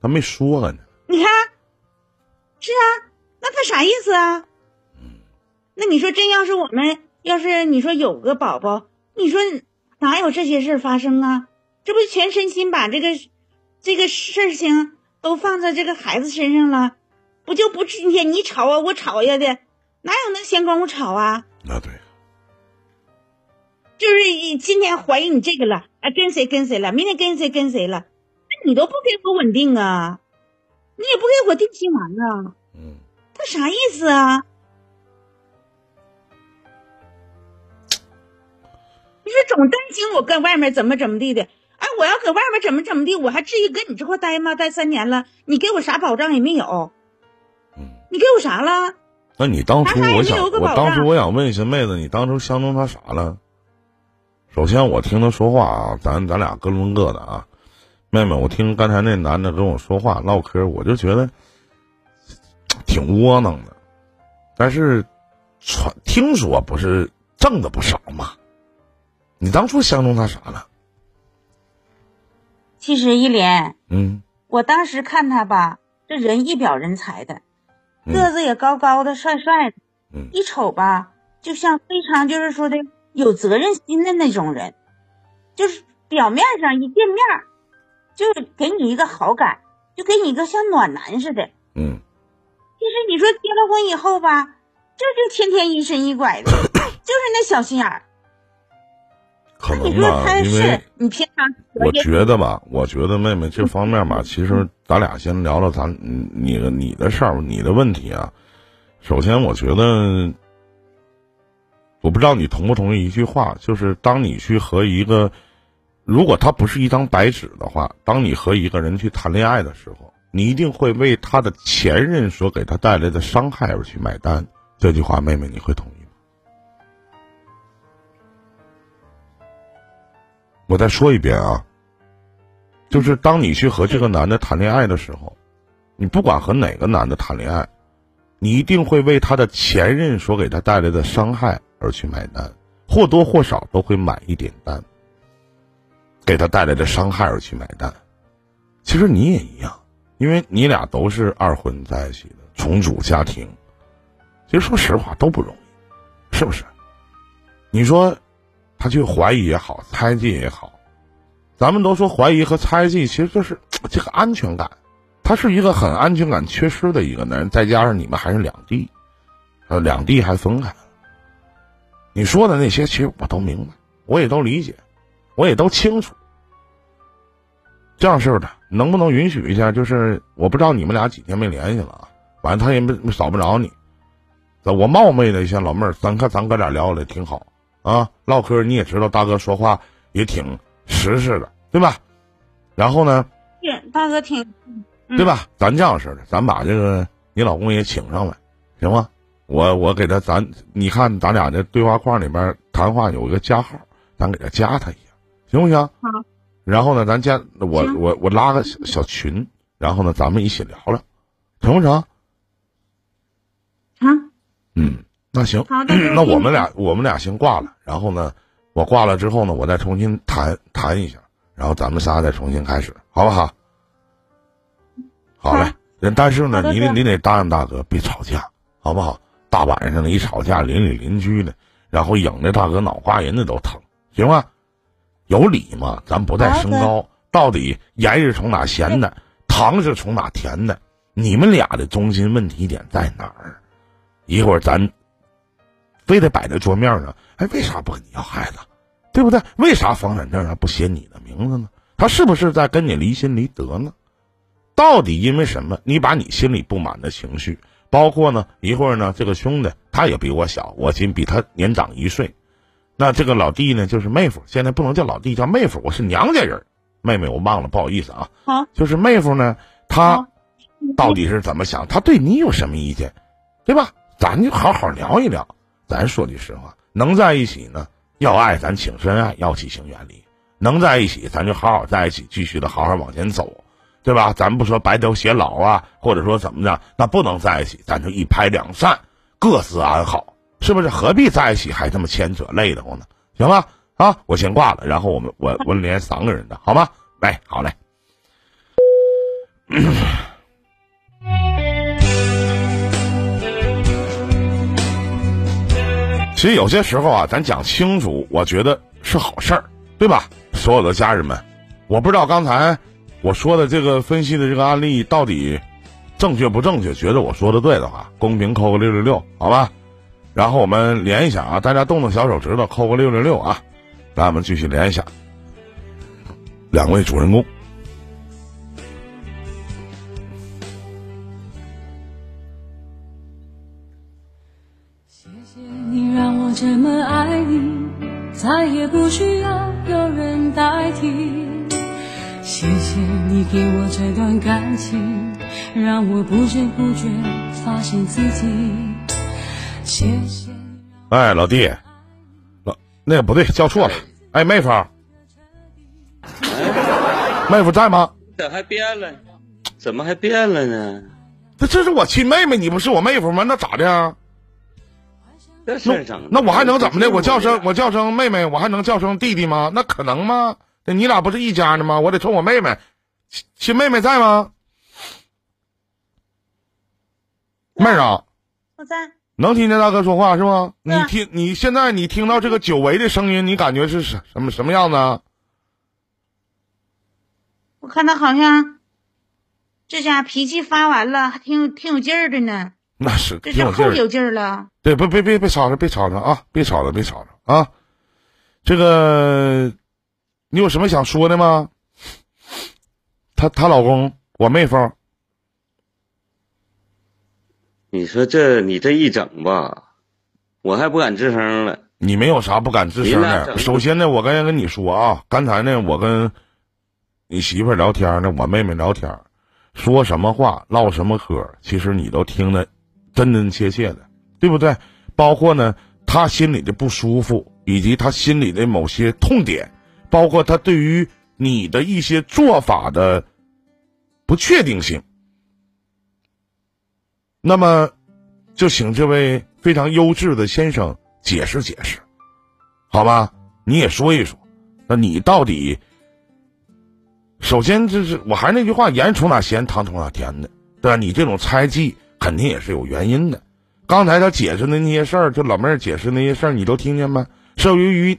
他没说呢。你看，是啊，那他啥意思啊？那你说真要是我们要是你说有个宝宝，你说哪有这些事儿发生啊？这不全身心把这个这个事情都放在这个孩子身上了，不就不今天你吵啊我吵呀的，哪有那闲工夫吵啊？那对，就是一今天怀疑你这个了，啊，跟谁跟谁了，明天跟谁跟谁了，那你都不给我稳定啊，你也不给我定心丸啊。嗯他啥意思啊？你说总担心我搁外面怎么怎么地的，哎，我要搁外面怎么怎么地，我还至于跟你这块待吗？待三年了，你给我啥保障也没有，嗯，你给我啥了？那你当初我想，我当初我想问一下妹子，你当初相中他啥了？首先我听他说话啊，咱咱俩各论各的啊。妹妹，我听刚才那男的跟我说话唠嗑，我就觉得挺窝囊的。但是传听说不是挣的不少嘛，你当初相中他啥了？其实一莲，嗯我当时看他吧，这人一表人才的，嗯个子也高高的，帅帅的，嗯一瞅吧，就像非常就是说的有责任心的那种人，就是表面上一见面儿就给你一个好感，就给你一个像暖男似的。嗯，其实你说结了婚以后吧，就就天天疑神疑鬼的，就是那小心眼儿。可你说能吧，他因为是你平常我觉得吧，我觉得妹妹这方面吧，其实咱俩先聊聊咱你你的你的事儿，你的问题啊。首先，我觉得，我不知道你同不同意一句话，就是当你去和一个，如果他不是一张白纸的话，当你和一个人去谈恋爱的时候，你一定会为他的前任所给他带来的伤害而去买单。这句话，妹妹你会同意吗？我再说一遍啊，就是当你去和这个男的谈恋爱的时候，你不管和哪个男的谈恋爱，你一定会为他的前任所给他带来的伤害而去买单，或多或少都会买一点单，给他带来的伤害而去买单。其实你也一样，因为你俩都是二婚在一起的，重组家庭，其实说实话都不容易，是不是？你说他去怀疑也好，猜忌也好，咱们都说怀疑和猜忌，其实就是 这个安全感。他是一个很安全感缺失的一个男人，再加上你们还是两地，呃，两地还分开。你说的那些，其实我都明白，我也都理解，我也都清楚。这样式的，能不能允许一下？就是我不知道你们俩几天没联系了啊，反正他也没找不着你。我冒昧的一下，老妹儿，咱看咱哥俩聊的挺好啊，唠嗑你也知道，大哥说话也挺实实的，对吧？然后呢，大哥挺，嗯对吧？咱这样式的，咱把这个你老公也请上来，行吗？我我给他，咱你看咱俩这对话框里边谈话有一个加号，咱给他加他一下，行不行？好。然后呢，咱加我我我拉个小小群，然后呢，咱们一起聊聊，成不成？啊，嗯，那行，那我们俩我们俩先挂了，然后呢，我挂了之后呢，我再重新谈谈一下，然后咱们仨再重新开始，好不好？好嘞，人但是呢，你得你得答应大哥别吵架，好不好？大晚上的一吵架，邻里邻居的，然后影的大哥脑瓜仁子都疼，行吗？有理吗？咱不带升高，到底盐是从哪咸的，糖是从哪甜的？你们俩的中心问题点在哪儿？一会儿咱非得摆在桌面上，哎，为啥不跟你要孩子？对不对？为啥房产证上不写你的名字呢？他是不是在跟你离心离德呢？到底因为什么？你把你心里不满的情绪，包括呢，一会儿呢，这个兄弟他也比我小，我仅比他年长一岁。那这个老弟呢，就是妹夫，现在不能叫老弟，叫妹夫，我是娘家人。妹妹，我忘了，不好意思啊。好，就是妹夫呢，他到底是怎么想？他对你有什么意见，对吧？咱就好好聊一聊。咱说句实话，能在一起呢，要爱咱请深爱，要起情远离。能在一起，咱就好好在一起，继续的好好往前走，对吧？咱不说白头偕老啊，或者说怎么着，那不能在一起，咱就一拍两散，各自安好，是不是？何必在一起还这么牵扯，累得慌呢？行吧？啊，我先挂了，然后我们我我连三个人的，好吗？来，好嘞。其实有些时候啊，咱讲清楚，我觉得是好事儿，对吧？所有的家人们，我不知道刚才我说的这个分析的这个案例到底正确不正确？觉得我说的对的话，公屏扣个六六六，好吧？然后我们连一下啊，大家动动小手指头，扣个六六六啊，来，我们继续连一下两位主人公。谢谢你让我这么爱你，再也不需要有人代替。谢谢你给我这段感情，让我不知不觉发现自己。谢谢哎，老弟，老那个不对，叫错了。哎，妹夫，妹夫在吗？咋还变了？怎么还变了呢？这这是我亲妹妹，你不是我妹夫吗？那咋的啊？这事整，那我还能怎么的？我叫声我我叫声妹妹，我还能叫声弟弟吗？那可能吗？那你俩不是一家的吗？我得冲我妹妹，亲亲妹妹在吗？妹儿啊，我在。能听见大哥说话是吗？你听，你现在你听到这个久违的声音，你感觉是什什么什么样子啊？我看他好像这家脾气发完了，还挺有挺有劲儿的呢，那是这挺有劲儿的。是后有劲儿了。对，别别别别吵吵，别吵吵啊！别吵吵，别吵吵啊！这个，你有什么想说的吗？她她老公，我妹夫，你说这你这一整吧，我还不敢吱声了。你没有啥不敢吱声的。首先呢，我刚才跟你说啊，刚才呢，我跟你媳妇儿聊天呢，我妹妹聊天，说什么话，唠什么嗑，其实你都听得真真切切的，对不对？包括呢，她心里的不舒服，以及她心里的某些痛点，包括她对于你的一些做法的不确定性。那么，就请这位非常优质的先生解释解释，好吧？你也说一说，那你到底？首先，就是我还是那句话，盐从哪咸，糖从哪甜的，对吧？你这种猜忌肯定也是有原因的。刚才他解释的那些事儿，就老妹儿解释那些事儿，你都听见没？是由于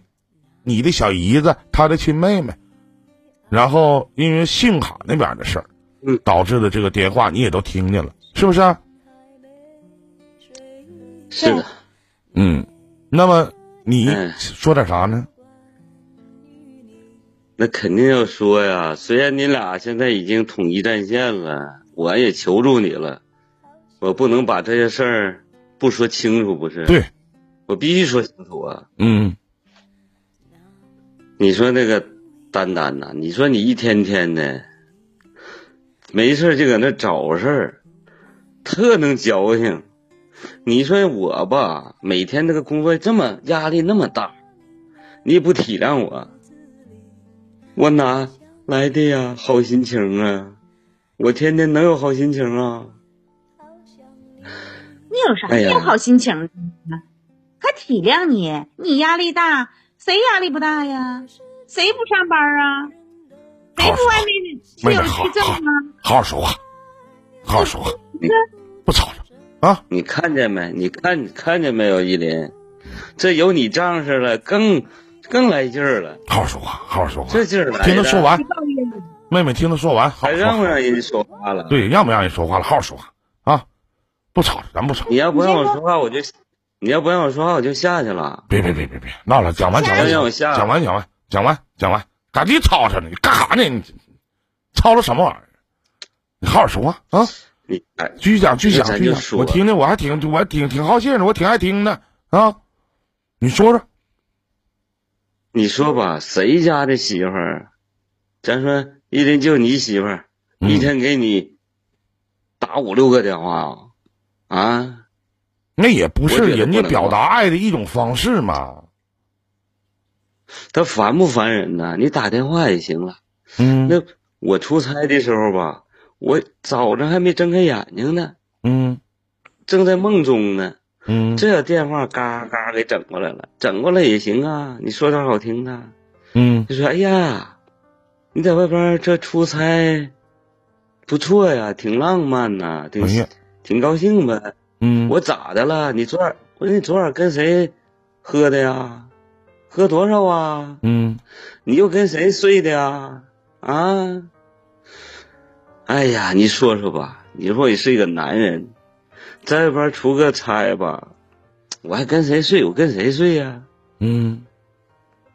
你的小姨子，她的亲妹妹，然后因为信用卡那边的事儿，嗯导致的这个电话，你也都听见了，是不是啊？是的，嗯，那么你嗯说点啥呢？那肯定要说呀。虽然你俩现在已经统一战线了，我也求助你了，我不能把这些事儿不说清楚，不是？对，我必须说清楚啊。嗯你说那个丹丹呐，你说你一天天的没事儿就搁那找事儿，特能矫情。你说我吧，每天这个工作这么压力那么大，你也不体谅我，我哪来的呀好心情啊？我天天能有好心情啊？你有啥有好心情呢？还体谅你，你压力大，谁压力不大呀？谁不上班啊？谁不外面去有妹妹好去挣啊？好好说话，好好说话，你不吵了啊！你看见没？你看看见没有，依林？这有你仗势了，更更来劲儿了，好好说话，好好说话。这劲儿来。听他说完妹妹听他说完，好还好说。让不让人说话了？，对，让不让人说话了？好好说话啊！不吵了，咱不吵。你要不让我说话，我就你要不让我说话，我就下去了。别别别别别，闹了，讲完讲完讲完讲完讲完讲完，赶紧吵吵呢！你干啥呢？你吵吵什么玩意儿？你好好说话啊！你哎，继续讲，继续讲，继续说我听听，我还挺我还挺挺好信的，我挺爱听的啊！你说说，你说吧，谁家的媳妇儿？咱说一天就你媳妇儿，嗯一天给你打五六个电话啊？啊？那也不是人家表达爱的一种方式嘛。他烦不烦人呢？你打电话也行了。嗯那我出差的时候吧，我早上还没睁开眼睛呢，嗯正在梦中呢。嗯这电话嘎嘎给整过来了，整过来也行啊。你说点好听的，嗯就说哎呀，你在外边这出差不错呀，挺浪漫呐，挺、哎挺高兴呗。嗯，我咋的了？你昨晚我说你昨晚跟谁喝的呀？喝多少啊？嗯你又跟谁睡的呀？啊？哎呀，你说说吧，你说你是一个男人，在外边出个差吧，我还跟谁睡？我跟谁睡呀、嗯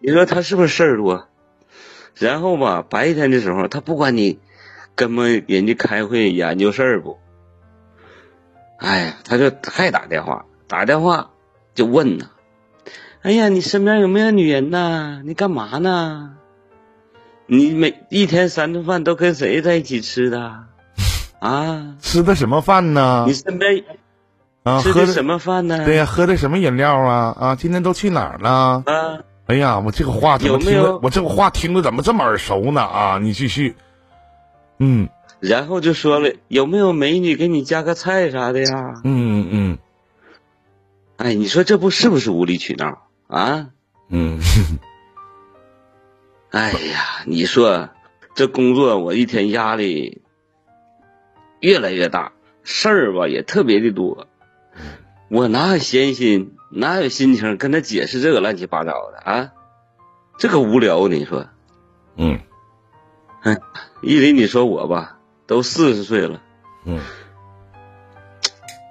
你说他是不是事儿多？然后吧，白天的时候，他不管你跟么人家开会研究事儿不？哎呀，他就还打电话，打电话就问呐，哎呀，你身边有没有女人呐？你干嘛呢？你每一天三顿饭都跟谁在一起吃的？啊？吃的什么饭呢你？身边啊，吃的什么饭呢？对呀、喝的什么饮料啊？啊，今天都去哪儿了？啊，哎呀，我这个话怎么听着？有我这个话听着怎么这么耳熟呢？啊，你继续。嗯然后就说了，有没有美女给你加个菜啥的呀？嗯嗯哎，你说这不是不是无理取闹啊？嗯，哎呀，你说这工作我一天压力越来越大，事儿吧也特别的多，我哪有闲心，哪有心情跟他解释这个乱七八糟的啊？这个无聊，你说？嗯哎依林，你说我吧，都四十岁了，嗯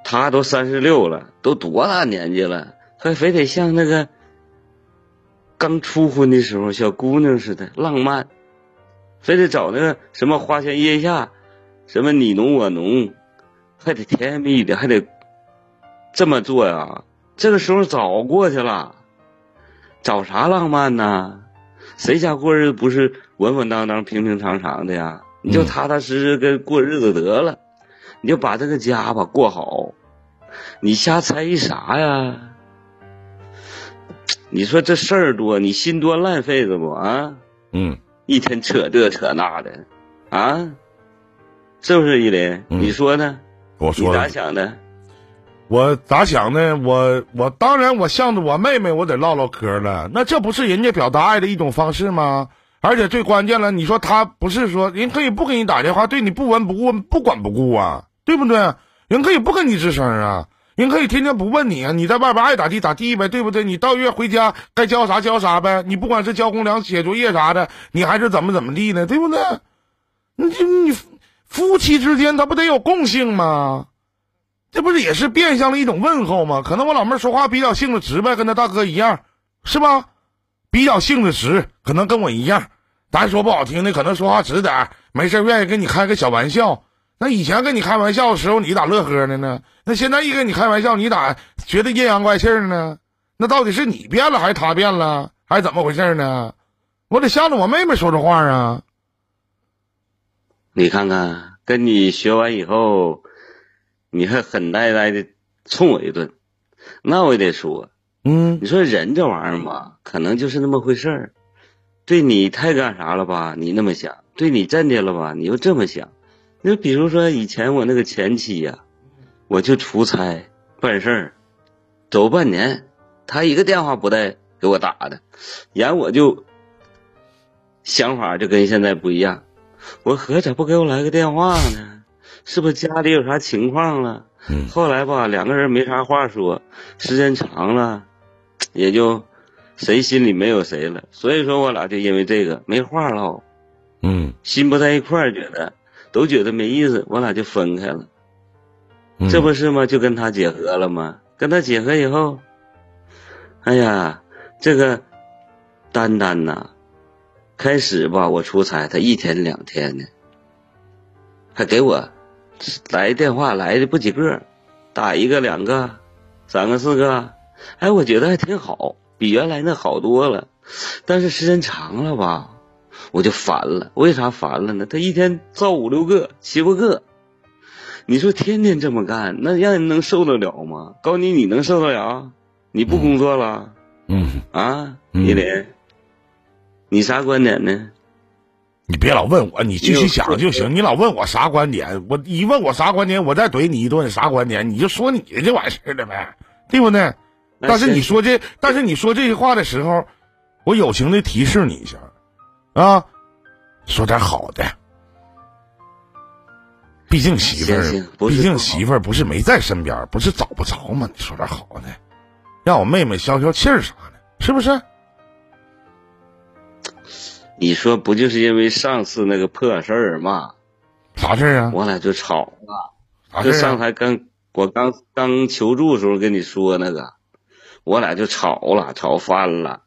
他都三十六了，都多大年纪了，还非得像那个刚初婚的时候小姑娘似的浪漫，非得找那个什么花前月下，什么你侬我侬，还得甜言蜜语的，还得这么做呀？这个时候早过去了，找啥浪漫呢？谁家过日子不是稳稳当当、平平常常的呀？你就踏踏实实跟过日子得了，你就把这个家吧过好。你瞎猜疑啥呀？你说这事儿多，你心多烂肺子不啊？嗯一天扯这扯那的，啊？是不是依林？嗯你说呢？我说你咋，想的？我咋想呢？我我当然我向着我妹妹，我得唠唠嗑了。那这不是人家表达爱的一种方式吗？而且最关键了，你说他不是说人可以不给你打电话，对你不闻不问、不管不顾啊，对不对？人可以不跟你吱声啊，人可以天天不问你啊，你在外边爱咋地咋地呗，对不对？你到月回家该交啥交啥呗，你不管是交公粮、写作业啥的，你还是怎么怎么地呢，对不对？你这你夫妻之间他不得有共性吗？这不是也是变相的一种问候吗？可能我老妹说话比较性子直呗，跟她大哥一样，是吧？比较性子直，可能跟我一样。咱说不好听的，可能说话直点没事愿意跟你开个小玩笑。那以前跟你开玩笑的时候，你咋乐呵的呢？那现在一跟你开玩笑，你咋觉得阴阳怪气儿呢？那到底是你变了，还是他变了，还是怎么回事呢？我得向着我妹妹说这话啊。你看看，跟你学完以后，你还狠呆呆的冲我一顿，那我也得说，嗯你说人这玩意儿嘛，可能就是那么回事儿。对你太干啥了吧？你那么想；对你真的了吧？你又这么想。你，比如说以前我那个前妻呀、我就出差办事儿，走半年，他一个电话不带给我打的，然我就想法就跟现在不一样。我合咋不给我来个电话呢？是不是家里有啥情况了？嗯后来吧，两个人没啥话说，时间长了，也就谁心里没有谁了。所以说我俩就因为这个没话唠，嗯心不在一块儿，觉得都觉得没意思，我俩就分开了。嗯，这不是吗？就跟他结合了吗？跟他结合以后，哎呀，这个丹丹呐，开始吧，我出差，他一天两天的，还给我来电话来的不几个，打一个两个，三个四个，哎，我觉得还挺好，比原来那好多了。但是时间长了吧，我就烦了。为啥烦了呢？他一天造五六个、七八个，你说天天这么干，那让人能受得了吗？告诉你，你能受得了？你不工作了、嗯，啊？嗯依林，你啥观点呢？你别老问我，你继续想就行。你老问我啥观点，我一问我啥观点，我再怼你一顿啥观点，你就说你的就完事儿了呗，对不对？但是你说这，但是你说这些话的时候，我友情的提示你一下，啊，说点好的。毕竟媳妇儿毕竟媳妇儿不是没在身边，不是找不着吗？你说点好的，让我妹妹消消气儿啥的，是不是？你说不就是因为上次那个破事儿嘛，啥事儿啊？我俩就吵了。就？上台刚我刚刚求助的时候跟你说那个，我俩就吵了，吵翻了。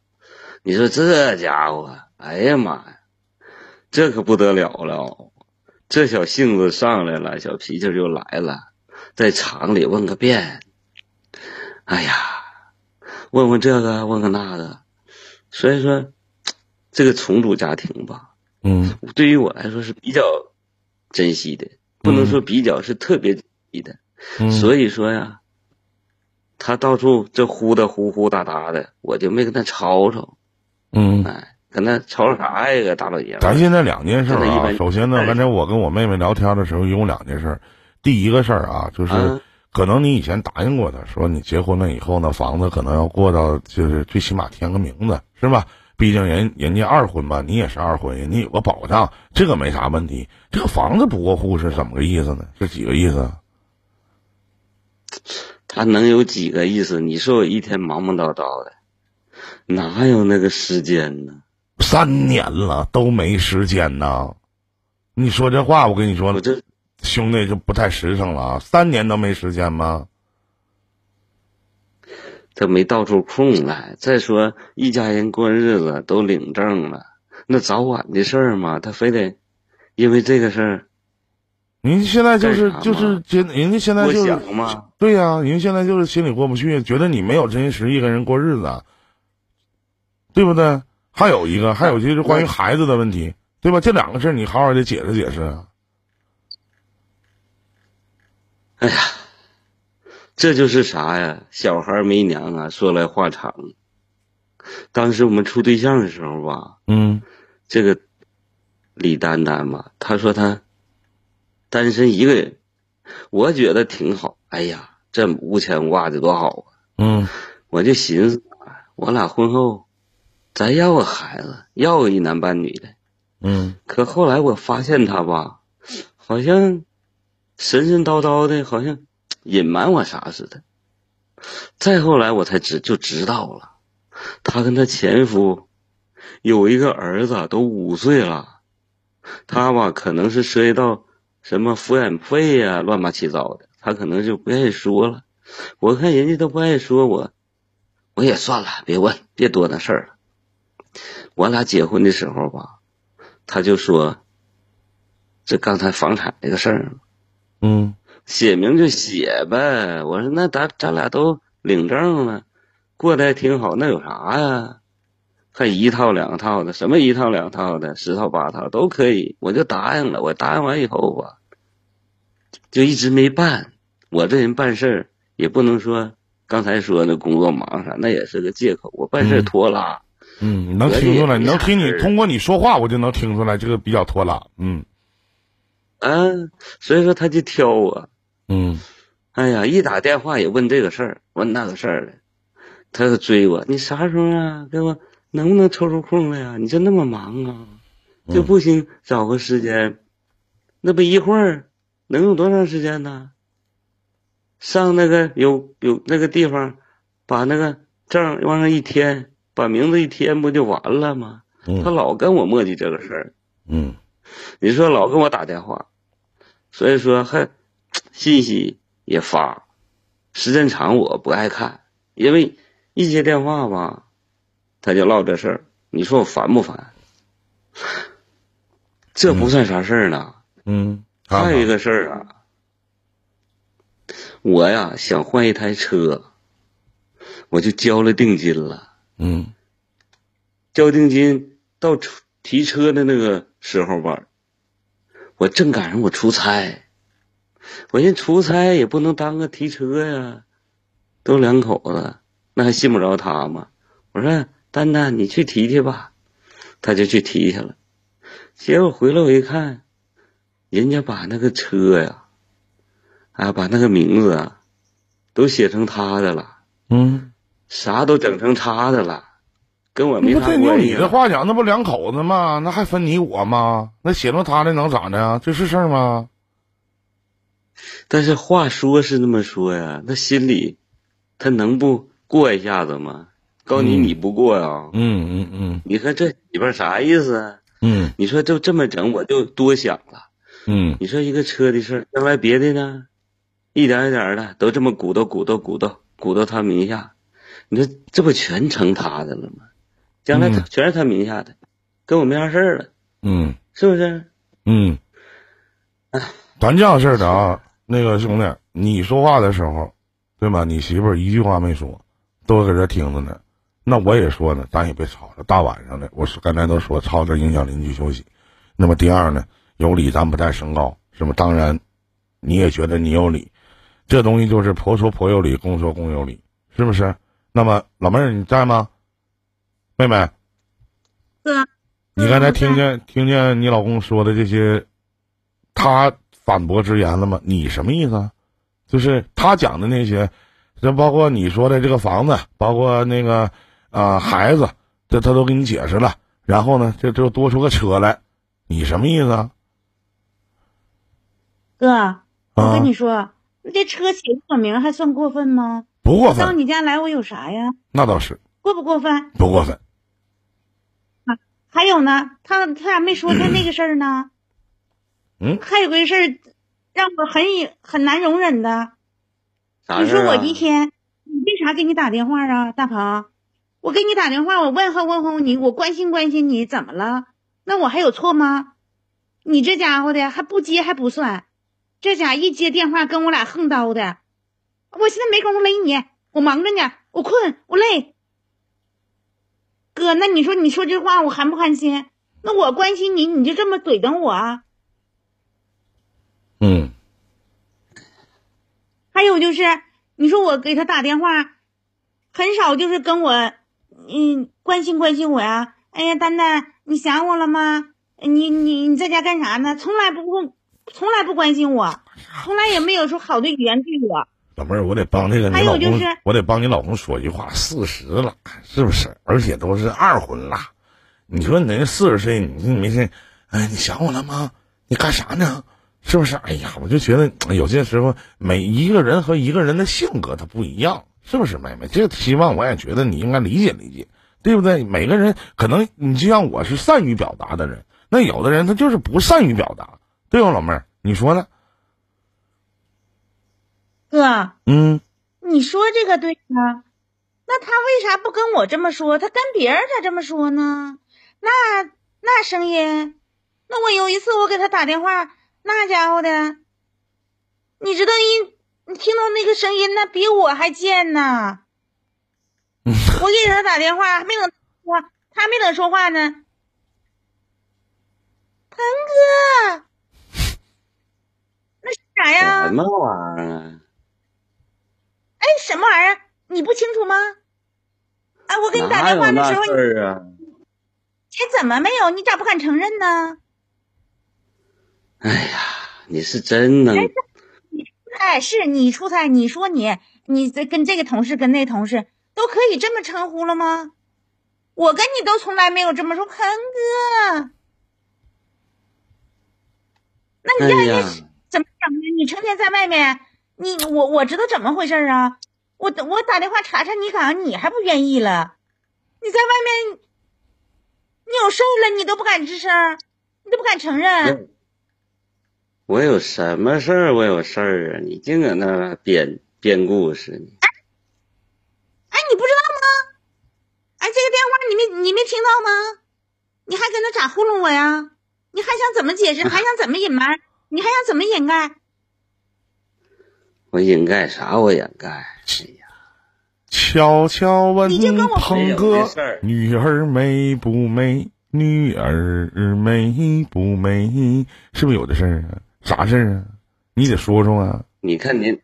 你说这家伙，哎呀妈呀，这可不得了了，这小性子上来了，小脾气就来了，在厂里问个遍。哎呀，问问这个，问个那个，所以说，这个重组家庭吧，嗯对于我来说是比较珍惜的，不能说比较，是特别珍惜的。嗯，所以说呀，他到处这呼的呼呼哒哒的，我就没跟他吵吵，嗯。哎，跟他吵啥呀，个大老爷们。咱现在两件事啊，首先呢，刚才我跟我妹妹聊天的时候有两件事儿，第一个事儿啊，就是啊可能你以前答应过他，说你结婚了以后呢，房子可能要过到，就是最起码填个名字，是吧？毕竟人人家二婚吧，你也是二婚，人家有个保障，这个没啥问题。这个房子不过户是怎么个意思呢？是几个意思？他能有几个意思？你说我一天忙忙叨叨的，哪有那个时间呢？三年了都没时间呢，你说这话，我跟你说我这兄弟就不太实诚了啊！三年都没时间吗？他没到出空来。再说一家人过日子都领证了，那早晚的事儿嘛，他非得因为这个事儿您现在就是就是觉得人家现在就是想嘛。对呀、人家现在就是心里过不去，觉得你没有真心实意跟人过日子，对不对？还有一个，还有就是关于孩子的问题，对吧？这两个事儿你好好的解释解释啊。哎呀，这就是啥呀？小孩没娘啊！说来话长。当时我们处对象的时候吧，嗯这个李丹丹吧，她说她单身一个人，我觉得挺好。哎呀，这无牵无挂的多好啊！嗯我就寻思，我俩婚后咱要个孩子，要个一男半女的。嗯可后来我发现他吧，好像神神叨叨的，好像隐瞒我啥似的。再后来我才知就知道了，他跟他前夫有一个儿子，都五岁了。他吧可能是涉及到什么抚养费呀、乱八七糟的，他可能就不愿意说了。我看人家都不爱说我，我也算了，别问，别多那事儿了。我俩结婚的时候吧，他就说：“这刚才房产这个事儿，嗯写明就写呗。”我说：“那咱咱俩都领证了，过得还挺好，那有啥呀？还一套两套的，什么一套两套的，十套八套都可以。”我就答应了。我答应完以后吧，就一直没办。我这人办事儿也不能说刚才说那工作忙啥，那也是个借口。我办事拖拉。嗯，能听出来，能听你通过你说话，我就能听出来这个比较拖拉。嗯啊，所以说他就挑我。嗯哎呀，一打电话也问这个事儿，问那个事儿的，他就追我。你啥时候啊？给我能不能抽出空来呀、你这那么忙啊，就不行找个时间，那不一会儿能用多长时间呢？上那个有有那个地方，把那个证往上一填，把名字一填，不就完了吗？他嗯老跟我磨叽这个事儿。嗯。你说老跟我打电话，所以说还信息也发，时间长我不爱看，因为一接电话吧，他就唠这事儿，你说我烦不烦？这不算啥事儿呢，嗯，还有一个事儿啊，我呀想换一台车，我就交了定金了。嗯交定金到提车的那个时候吧，我正赶上我出差，我寻出差也不能耽搁提车呀，都两口子，那还信不着他吗？我说丹丹，你去提去吧，他就去提去了。结果回来我一看，人家把那个车呀，啊，把那个名字啊，都写成他的了，嗯，啥都整成他的了，跟我没不这用关系了。你的话讲，那不两口子吗？那还分你我吗？那写成他的能咋的呀？这是事儿吗？但是话说是那么说呀，那心里他能不过一下子吗？告诉你嗯你不过呀、嗯嗯嗯你看这里边啥意思啊？嗯你说就这么整，我就多想了。嗯你说一个车的事儿，将来别的呢，一点一点的都这么鼓捣鼓捣鼓捣鼓捣他名下，你说这不全成他的了吗？将来他嗯全是他名下的，跟我没啥事儿了，嗯是不是？嗯，咱这样式儿的啊，那个兄弟，你说话的时候，对吧？你媳妇儿一句话没说，都搁这听着呢。那我也说呢，咱也别吵了。大晚上的，我说刚才都说吵着影响邻居休息。那么第二呢，有理咱不带声高，是吧？当然，你也觉得你有理，这东西就是婆说婆有理，公说公有理，是不是？那么老妹儿你在吗？妹妹，哥，你刚才听见听见你老公说的这些，他反驳之言了吗？你什么意思啊？就是他讲的那些，这包括你说的这个房子，包括那个啊、孩子，这他都给你解释了。然后呢，这就多出个车来，你什么意思啊？哥，我啊跟你说，你这车写我名还算过分吗？到不过分，到你家来我有啥呀？那倒是过不过分？不过分。啊还有呢，他他咋没说他那个事儿呢？嗯还有个事儿让我很很难容忍的。你说我？一天，你为啥给你打电话啊，大鹏？我给你打电话，我问候问候你，我关心关心你，怎么了？那我还有错吗？你这家伙的还不接还不算，这家一接电话跟我俩横刀的，我现在没工夫勒你，我忙着呢，我困，我累。哥，那你说你说这话我寒不寒心？那我关心你，你就这么怼等我啊？嗯，还有就是，你说我给他打电话，很少就是跟我，嗯，关心关心我呀。哎呀，丹丹，你想我了吗？你你你在家干啥呢？从来不会，从来不关心我，从来也没有说好的语言对我。老妹儿，我得帮这个你老公，就是我得帮你老公说句话，四十了，是不是？而且都是二婚了。你说你那四十岁，你你没事，哎，你想我了吗？你干啥呢？是不是？哎呀，我就觉得哎有些时候每一个人和一个人的性格他不一样，是不是，妹妹？这个希望我也觉得你应该理解理解，对不对？每个人可能你就像我是善于表达的人，那有的人他就是不善于表达，对吧，老妹儿？你说呢？哥，嗯，你说这个对吗？那他为啥不跟我这么说？他跟别人咋这么说呢？那那声音，那我有一次我给他打电话，那家伙的，你知道一你听到那个声音，那比我还贱呢。我给他打电话，还没等说，他还没等说话呢。鹏哥，那是啥呀？什么玩意儿啊？哎，什么玩意儿？你不清楚吗？哎，我给你打电话的时候？你怎么没有？你咋不敢承认呢？哎呀，你是真能哎，是你出差，你说你你这跟这个同事跟那同事都可以这么称呼了吗？我跟你都从来没有这么说，鹏哥。那你让人家怎么想的？你成天在外面，你我我知道怎么回事啊。我我打电话查查你岗，你还不愿意了？你在外面，你有事儿了，你都不敢吱声，你都不敢承认。我有什么事儿？我有事儿啊！你净搁那编编故事呢。哎，你不知道吗？哎，这个电话你没你没听到吗？你还搁那咋糊弄我呀？你还想怎么解释？还想怎么隐瞒？你还想怎么掩盖？我掩盖啥？我掩盖。哎呀，悄悄问你就跟我鹏哥：“女儿美不美？女儿美不美？是不是有的事儿啊？啥事儿啊？你得说说啊！你看您，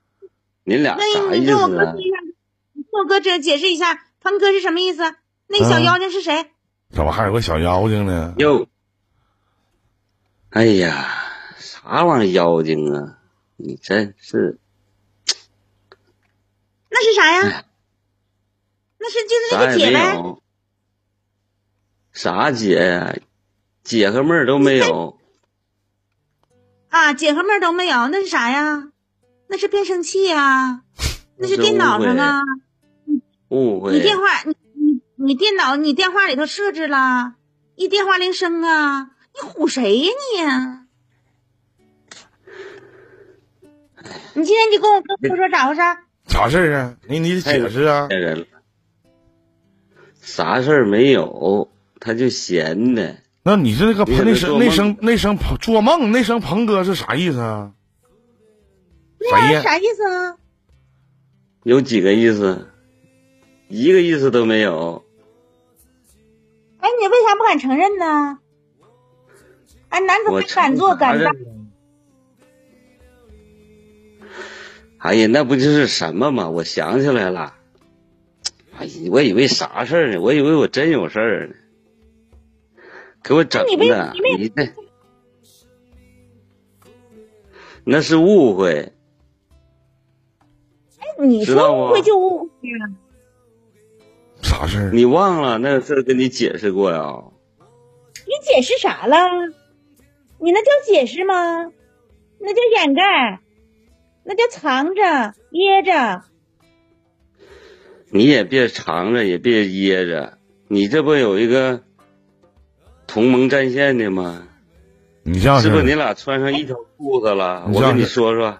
您俩那啥意你给我思啊哥解？释一下，你给我哥这解释一下，鹏哥是什么意思？那小嗯妖精是谁？怎么还有个小妖精呢？哟，哎呀，啥玩意儿妖精啊？你真是那是啥哎呀？那是就是那个姐呗。啥姐呀？姐和妹儿都没有。啊，姐和妹儿都没有，那是啥呀？那是变声器呀，那是那是电脑上啊。误会。你电话，你你你电脑，你电话里头设置了一电话铃声啊！你唬谁呀你？你今天你跟我哥说说咋回事？啥事儿啊？你你得解释啊！骗人了，啥事儿没有，他就闲的。那你这个你也那声那声那声鹏做梦那声鹏哥是啥意思啊？啥意思啊？有几个意思？一个意思都没有。哎，你为啥不敢承认呢？哎，男子我汉敢做敢当。哎呀，那不就是什么吗？我想起来了。哎呀，我以为啥事儿呢？我以为我真有事儿呢。给我整的，你为你这那是误会。哎你说误会就误会呀。啥事儿？你忘了那事儿跟你解释过呀？你解释啥了？你那叫解释吗？那叫掩盖，那就藏着掖着。你也别藏着，也别掖着，你这不有一个同盟战线的吗？你这样是不是你俩穿上一条裤子了？我跟你说说，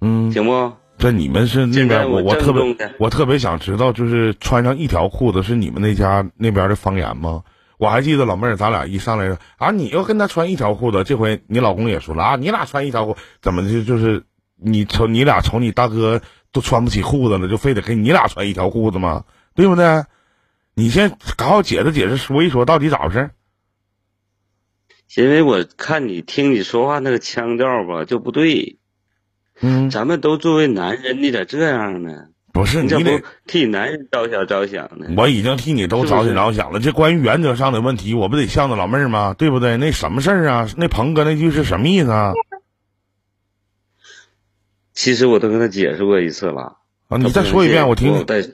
嗯，行不？这你们是那边，我我特别我特别想知道，就是穿上一条裤子是你们那家那边的方言吗？我还记得老妹儿，咱俩一上来啊，你又跟他穿一条裤子，这回你老公也说了啊，你俩穿一条裤，怎么就就是你瞅你俩瞅你大哥都穿不起裤子了，就非得给你俩穿一条裤子吗？对不对？你先好好解释解释，说一说到底咋回事？因为我看你听你说话那个腔调吧就不对，嗯，咱们都作为男人，你咋这样呢？不是你得替男人着想着想呢？我已经替你都着想着想了，这关于原则上的问题，我不得向着老妹儿吗？对不对？那什么事儿啊？那鹏哥那句是什么意思啊？其实我都跟他解释过一次了。啊，你再说一遍，我听听。我再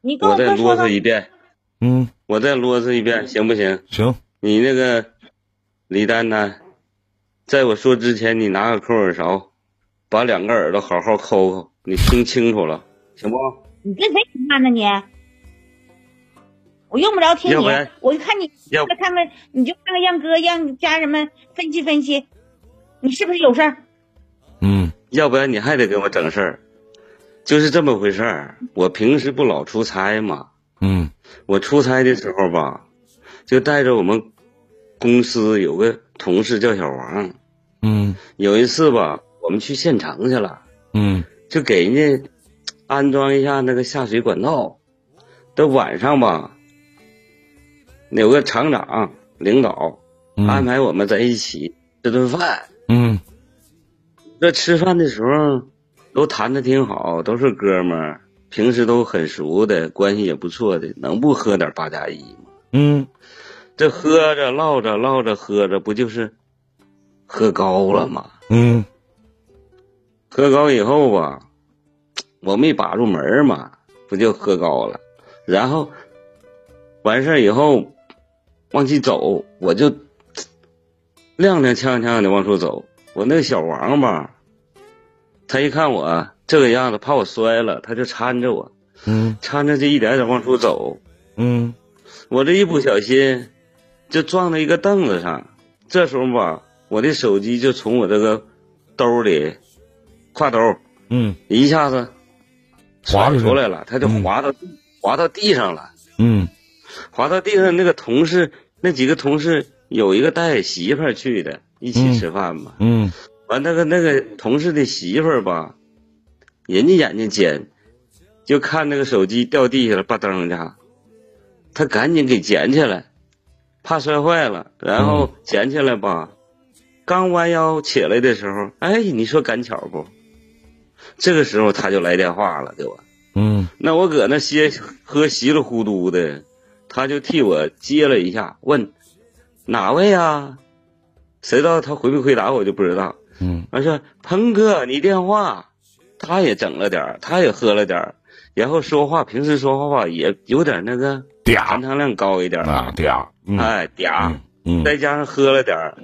你跟我再啰嗦，一遍，嗯，我再啰嗦一遍，行不行？行，你那个李丹丹，在我说之前，你拿个抠耳勺，把两个耳朵好好抠抠，你听清楚了，行不？你跟谁谈判呢你？我用不着听你我就看你要再看看，你就看看让哥让家人们分析分析，你是不是有事儿？嗯要不然你还得给我整事儿，就是这么回事儿。我平时不老出差嘛，嗯我出差的时候吧，就带着我们公司有个同事叫小王，嗯有一次吧，我们去县城去了，嗯就给人家安装一下那个下水管道。到晚上吧，有个厂长领导嗯，安排我们在一起吃顿饭。嗯这吃饭的时候都谈的挺好，都是哥们儿，平时都很熟的，关系也不错的，能不喝点八加一吗？嗯这喝着唠着唠着喝着，不就是喝高了吗？嗯喝高以后吧，我没把住门儿嘛，不就喝高了。然后完事儿以后往起走，我就踉踉跄跄的往出走。我那个小王吧，他一看我这个样子，怕我摔了，他就搀着我，嗯。搀着就一点点往出走。嗯。我这一不小心就撞到一个凳子上，这时候吧，我的手机就从我这个兜里挎兜嗯。一下子滑出来。了，他就滑到、滑到地上了，嗯。滑到地上那个同事那几个同事有一个带媳妇儿去的，一起吃饭嘛。嗯完那个那个同事的媳妇儿吧，人家眼睛尖，就看那个手机掉地下了，吧噔一下，他赶紧给捡起来，怕摔坏了，然后捡起来吧，刚弯腰起来的时候，哎，你说赶巧不？这个时候他就来电话了，给我。嗯那我搁那歇喝稀里糊涂的，他就替我接了一下，问哪位啊？谁知道他回没回答我就不知道。嗯。完事，鹏哥，你电话，他也整了点儿，他也喝了点儿，然后说话，平时说话吧也有点那个嗲。含糖量高一点儿啊。嗲，嗯。哎嗲，嗯嗯。再加上喝了点儿，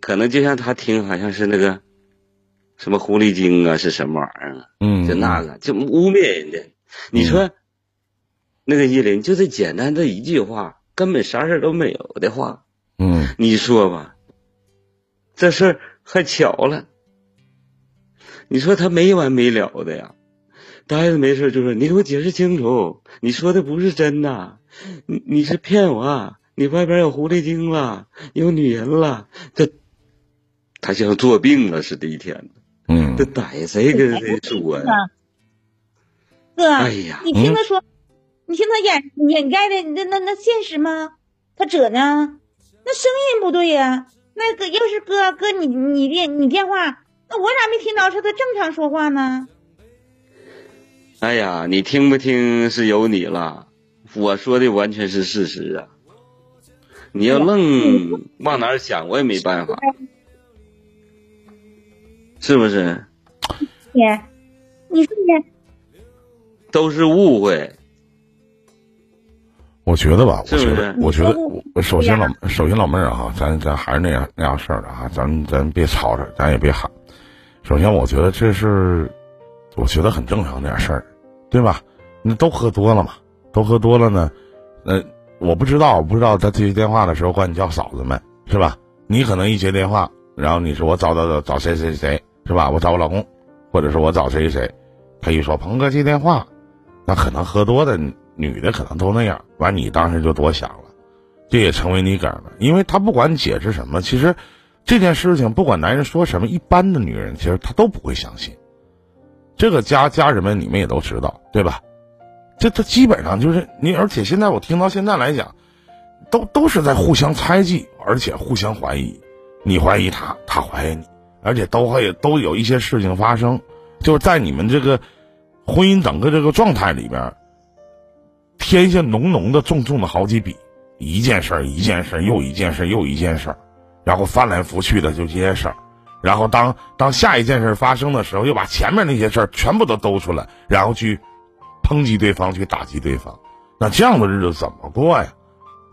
可能就像他听好像是那个什么狐狸精啊，是什么玩意儿啊？嗯就那个就污蔑人家。你说那个依林就这简单的一句话，根本啥事儿都没有的话，嗯。你说吧，这事儿还巧了。你说他没完没了的呀，呆着没事就说：“你给我解释清楚，你说的不是真的，你你是骗我啊，你外边有狐狸精了，有女人了。”这他像做病了似的，一天嗯这逮谁跟谁说呀？哥，哎呀，你听他说，你听他掩掩盖的那那那现实吗？他这呢？那声音不对呀、那个要是哥哥你你电你电话，那我咋没听着是他正常说话呢？哎呀，你听不听是由你了，我说的完全是事实啊。你要愣往哪儿想，我也没办法，是不是？姐，你说你都是误会。我觉得吧，我觉得，我觉得，我首先老首先老妹儿啊，咱咱还是那样那样事儿的啊，咱咱别吵吵，咱也别喊。首先，我觉得这是，我觉得很正常那点事儿，对吧？那都喝多了嘛，都喝多了呢，呃，我不知道，我不知道他接电话的时候管你叫嫂子们，是吧？你可能一接电话，然后你说我找找找找谁谁谁，是吧？我找我老公，或者是我找谁谁，他一说鹏哥接电话，那可能喝多的女的可能都那样，完你当时就多想了，这也成为你梗了，因为他不管解释什么，其实这件事情不管男人说什么，一般的女人其实她都不会相信。这个家家人们你们也都知道，对吧？这这基本上就是你，而且现在我听到现在来讲，都都是在互相猜忌，而且互相怀疑，你怀疑他，他怀疑你，而且都会都有一些事情发生，就是在你们这个婚姻整个这个状态里边，添下浓浓的重重的好几笔，一件事儿一件事儿又一件事儿又一件事儿，然后翻来覆去的就这些事儿，然后当当下一件事儿发生的时候，又把前面那些事儿全部都兜出来，然后去抨击对方，去打击对方，那这样的日子怎么过呀？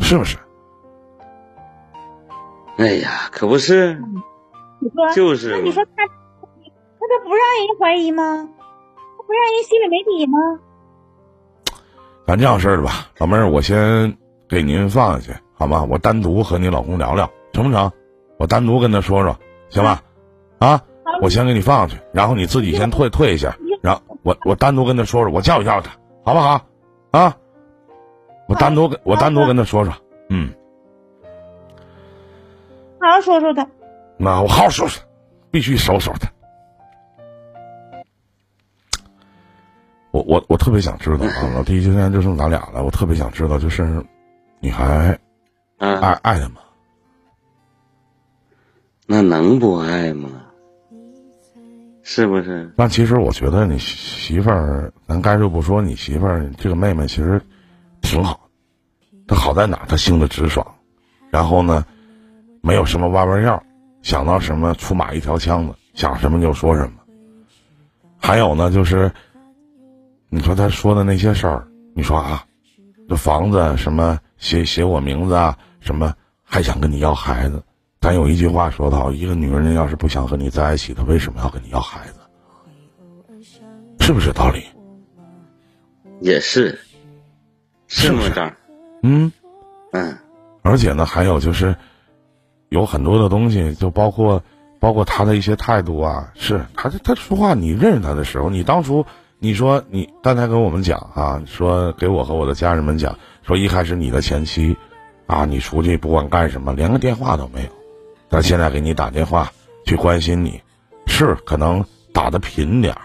是不是？哎呀，可不是，你说，就是那你说他，那他不让人怀疑吗？他不让人心里没底吗？咱这样式儿的吧，老妹儿，我先给您放下去，好吗？我单独和你老公聊聊，成不成？我单独跟他说说，行吧？啊，我先给你放下去，然后你自己先退退一下，然后我我单独跟他说说，我教育教育他，好不好？啊，我单独跟我单独跟他说说，嗯，好好说说他。那我好好说说，必须收拾他。我我我特别想知道啊，老弟，今天就剩咱俩了，我特别想知道，就是你还爱啊，爱他吗？那能不爱吗？是不是？那其实我觉得你媳媳妇儿，咱该说不说，你媳妇儿这个妹妹其实挺好，她好在哪？她性子直爽，然后呢，没有什么弯弯绕，想到什么出马一条枪子，想什么就说什么。还有呢，就是你说他说的那些事儿，你说啊，这房子什么写写我名字啊，什么还想跟你要孩子。咱有一句话说得好，一个女人要是不想和你在一起，她为什么要跟你要孩子？是不是道理？也是，是吗是不？是张？嗯，嗯，而且呢，还有就是，有很多的东西，就包括包括他的一些态度啊，是他他说话，你认识他的时候，你当初你说你刚才跟我们讲啊，说给我和我的家人们讲，说一开始你的前妻啊，你出去不管干什么，连个电话都没有，但现在给你打电话去关心你，是可能打的频点儿，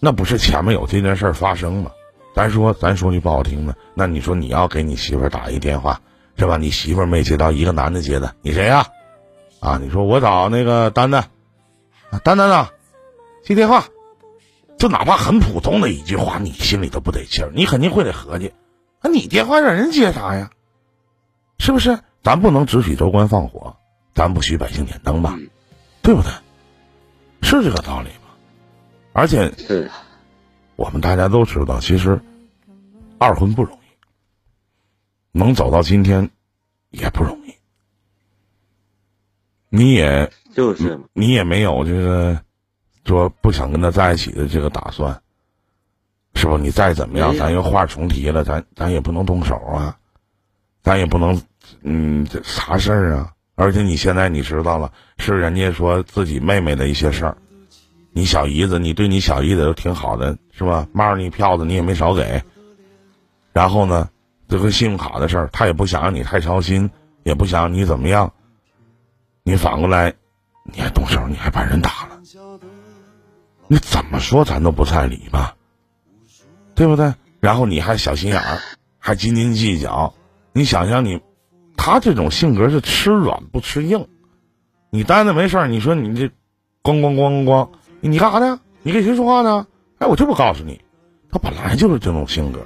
那不是前面有这件事儿发生吗？咱说咱说句不好听的，那你说你要给你媳妇儿打一电话，是吧？你媳妇儿没接到，一个男的接的，你谁呀、啊？你说我找那个丹丹，丹丹啊，接电话，就哪怕很普通的一句话，你心里都不得劲儿，你肯定会得合计，那你电话让人接啥呀？是不是？咱不能只许州官放火，咱不许百姓点灯吧，对不对？是这个道理吗？而且是我们大家都知道，其实二婚不容易，能走到今天也不容易。你也就是，你也没有这个说不想跟他在一起的这个打算，是不？你再怎么样，咱又话重提了，咱咱也不能动手啊，咱也不能，嗯，这啥事儿啊？而且你现在你知道了，是人家说自己妹妹的一些事儿，你小姨子，你对你小姨子都挺好的，是吧？妈你票子你也没少给，然后呢，这个信用卡的事儿，他也不想让你太操心，也不想让你怎么样，你反过来，你还动手，你还把人打了，你怎么说咱都不在理吧，对不对？然后你还小心眼儿，还斤斤计较，你想想你，他这种性格是吃软不吃硬，你单子没事儿，你说你这咣咣咣咣咣，你干啥呢？你跟谁说话呢？哎，我这不告诉你，他本来就是这种性格。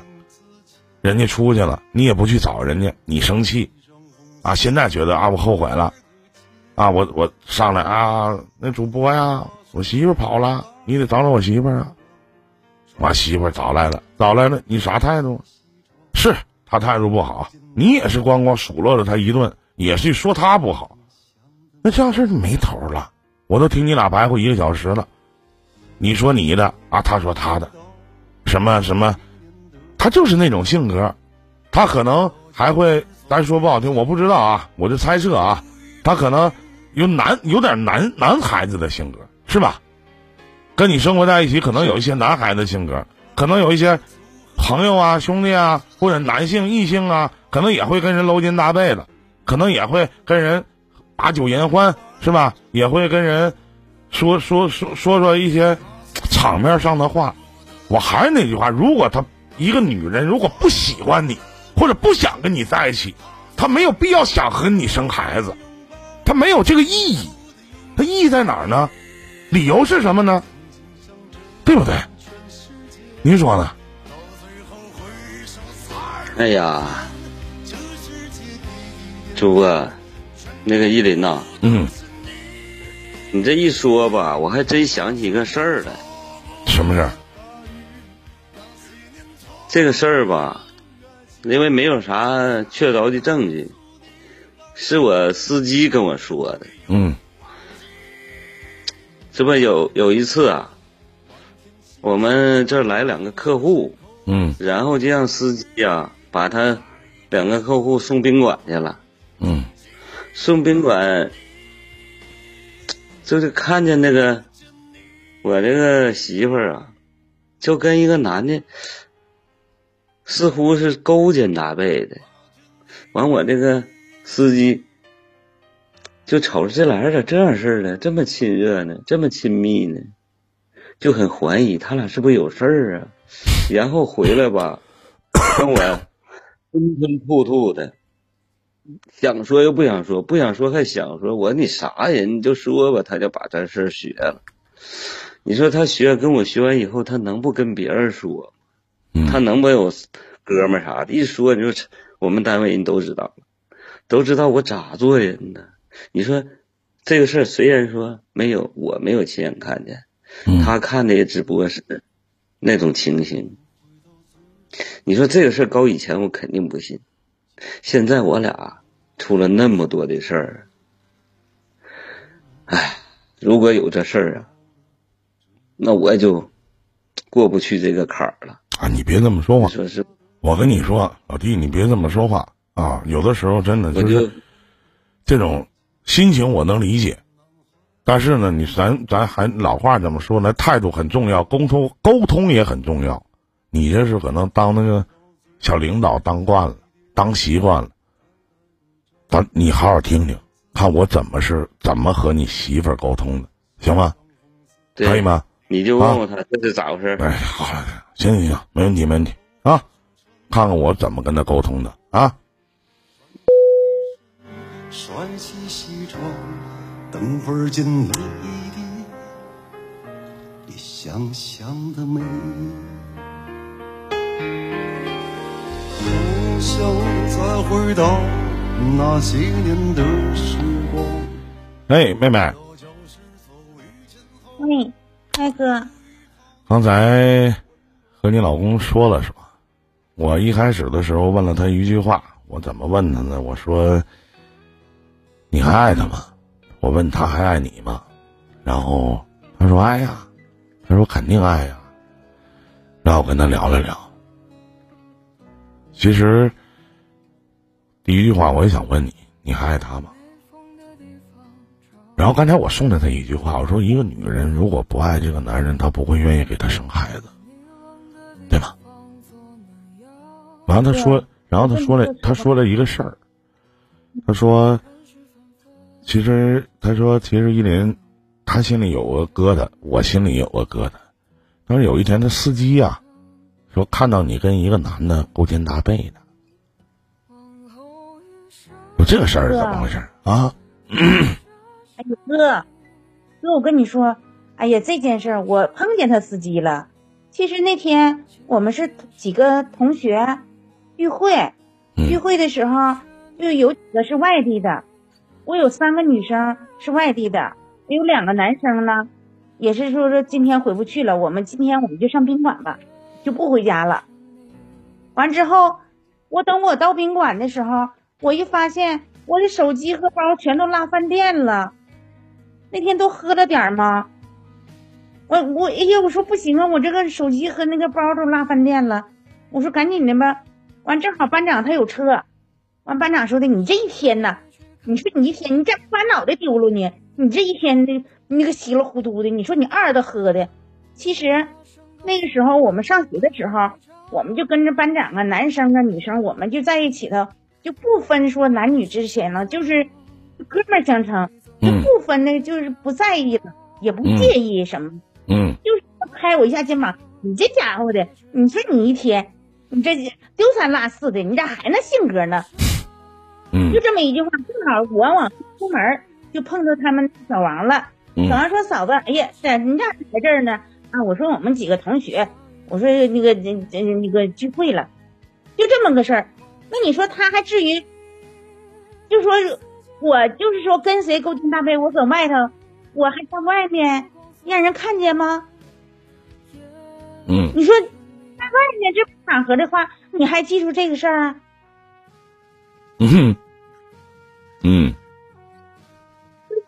人家出去了，你也不去找人家，你生气，啊，现在觉得啊，我后悔了，啊，我我上来啊，那主播呀，我媳妇跑了，你得找找我媳妇儿啊，我媳妇儿找来了，找来了，你啥态度？是他态度不好，你也是光光数落了他一顿，也是说他不好，那这样事儿就没头了。我都听你俩白活一个小时了，你说你的啊，他说他的，什么什么，他就是那种性格，他可能还会，咱说不好听，我不知道啊，我就猜测啊，他可能有男有点男男孩子的性格，是吧？跟你生活在一起，可能有一些男孩子性格，可能有一些朋友啊、兄弟啊，或者男性、异性啊，可能也会跟人搂肩搭背的，可能也会跟人把酒言欢，是吧？也会跟人说说说说说一些场面上的话。我还是那句话，如果他一个女人如果不喜欢你，或者不想跟你在一起，她没有必要想和你生孩子，她没有这个意义。它意义在哪儿呢？理由是什么呢？对不对？您说呢？哎呀，主播，那个依林呐，嗯，你这一说吧，我还真想起一个事儿来。什么事儿？这个事儿吧，因为没有啥确凿的证据，是我司机跟我说的。嗯这不有有一次啊，我们这儿来两个客户，嗯然后就让司机啊、把他两个客户送宾馆去了。嗯送宾馆，就是看见那个我这个媳妇儿啊，就跟一个男的，似乎是勾肩搭背的。完，我这个司机就瞅着这俩人咋这样式的，这么亲热呢，这么亲密呢，就很怀疑他俩是不是有事儿啊。然后回来吧，跟我吞吞吐吐的。想说又不想说，不想说还想说，我说你啥人你就说吧，他就把这事儿学了。你说他学跟我学完以后，他能不跟别人说？嗯，他能没有哥们儿啥的？一说你说我们单位人都知道了，都知道我咋做人呢？你说这个事儿虽然说没有我没有亲眼看见，嗯他看的也只不过是那种情形。你说这个事儿高以前我肯定不信，现在我俩出了那么多的事儿，哎，如果有这事儿啊，那我就过不去这个坎儿了。啊，你别这么说话，说是？我跟你说，老弟，你别这么说话啊！有的时候真的就是这种心情，我能理解。但是呢，你咱咱还老话怎么说呢？态度很重要，沟通沟通也很重要。你这是可能当那个小领导当惯了，当习惯了。咱你好好听听，看我怎么是怎么和你媳妇儿沟通的，行吗？可以吗？你就问问他这是咋回事？哎，好了，行行行，没问题没问题啊！看看我怎么跟他沟通的啊！等会儿见你的你想象的美。不想再回到那些年的时光。哎，妹妹，喂，嗨哥，刚才和你老公说了是吧？我一开始的时候问了他一句话，我怎么问他呢？我说：“你还爱他吗？”我问他还爱你吗？然后他说爱呀，他说肯定爱呀。然后我跟他聊了聊。其实第一句话我也想问你，你还爱他吗？然后刚才我送了他一句话，我说一个女人如果不爱这个男人，她不会愿意给他生孩子，对吗？完了他说，然后他说了，他说了一个事儿，他说，其实他说其实依林，他心里有个疙瘩，我心里有个疙瘩。他说有一天他司机呀、说看到你跟一个男的勾肩搭背的，说这个事儿是怎么回事啊？哎呀哥，哥，我跟你说，哎呀，这件事儿我碰见他司机了。其实那天我们是几个同学聚会，聚嗯会的时候就有几个是外地的，我有三个女生是外地的，有两个男生呢，也是说说今天回不去了，我们今天我们就上宾馆吧，就不回家了。完之后，我等我到宾馆的时候，我一发现我的手机和包全都落饭店了。那天都喝了点儿吗？我我哎呀，我说不行啊，我这个手机和那个包都落饭店了。我说赶紧的吧。完正好班长他有车，完班长说的你这一天呐，你说你一天你咋不把脑袋丢了呢？你这一天的那个稀里糊涂的，你说你二的喝的。其实那个时候我们上学的时候，我们就跟着班长啊，男生啊女生，我们就在一起头，就不分说男女之间了，就是哥们儿相称，就嗯不分那个就是不在意了，也不介意什么。嗯就是拍我一下肩膀，你这家伙的，你说你一天，你这丢三落四的，你咋还那性格呢？嗯就这么一句话，正好我往出门就碰到他们小王了。小嗯王说：“嫂子，哎呀，在你咋在这儿呢？”啊，我说我们几个同学，我说那个这这那个聚会了，就这么个事儿。那你说他还至于，就说我就是说跟谁勾肩搭背，我搁外头，我还在外面让人看见吗？嗯你说在外面这场合的话，你还记住这个事儿啊？嗯嗯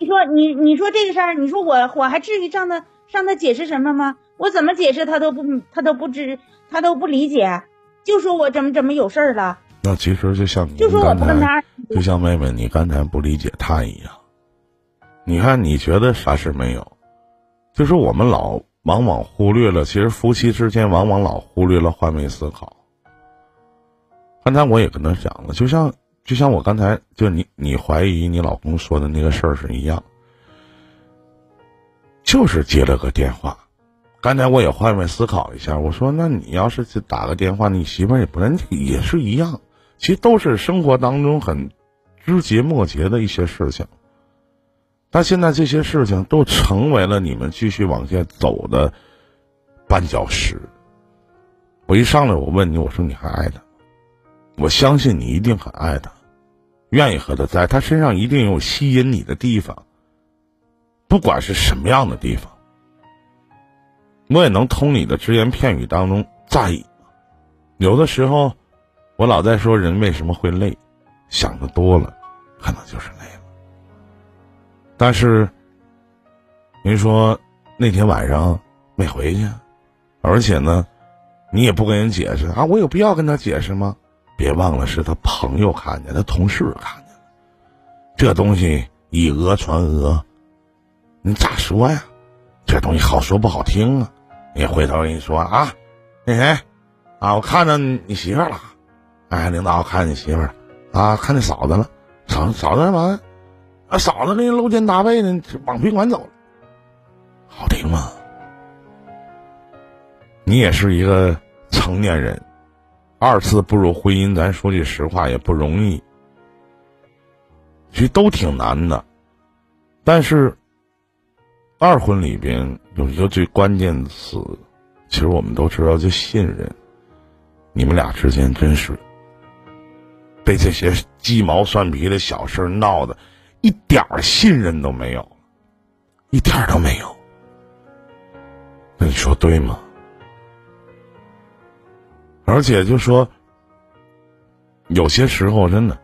你说你你说这个事儿，你说我我还至于让他让他解释什么吗？我怎么解释他都不他都不知他都不理解，就说我怎么怎么有事儿了，那其实就像你就说我不跟他就像妹妹你刚才不理解他一样。你看，你觉得啥事没有？就是我们老往往忽略了，其实夫妻之间往往老忽略了换位思考。刚才我也跟他讲了，就像就像我刚才就你你怀疑你老公说的那个事儿是一样，就是接了个电话。刚才我也换位思考一下，我说那你要是去打个电话，你媳妇儿也不能也是一样，其实都是生活当中很枝节末节的一些事情。但现在这些事情都成为了你们继续往下走的绊脚石。我一上来我问你，我说你还爱他？我相信你一定很爱他，愿意和他在，他身上一定有吸引你的地方，不管是什么样的地方。我也能从你的只言片语当中在意。有的时候，我老在说人为什么会累，想的多了，可能就是累了。但是，您说那天晚上没回去，而且呢，你也不跟人解释啊，我有必要跟他解释吗？别忘了是他朋友看见，他同事看见了，这东西以讹传讹，你咋说呀？这东西好说不好听啊！你回头跟你说啊，那谁啊，我看着你媳妇了，哎，领导我看见你媳妇啊，看见嫂子了，嫂嫂子干嘛？啊，嫂子跟人搂肩搭背的，往宾馆走了，好听吗？你也是一个成年人，二次步入婚姻，咱说句实话也不容易，其实都挺难的，但是二婚里边有一个最关键词，其实我们都知道，就信任。你们俩之间真是被这些鸡毛蒜皮的小事闹的，一点儿信任都没有，一点儿都没有。那你说对吗？而且就说，有些时候真的，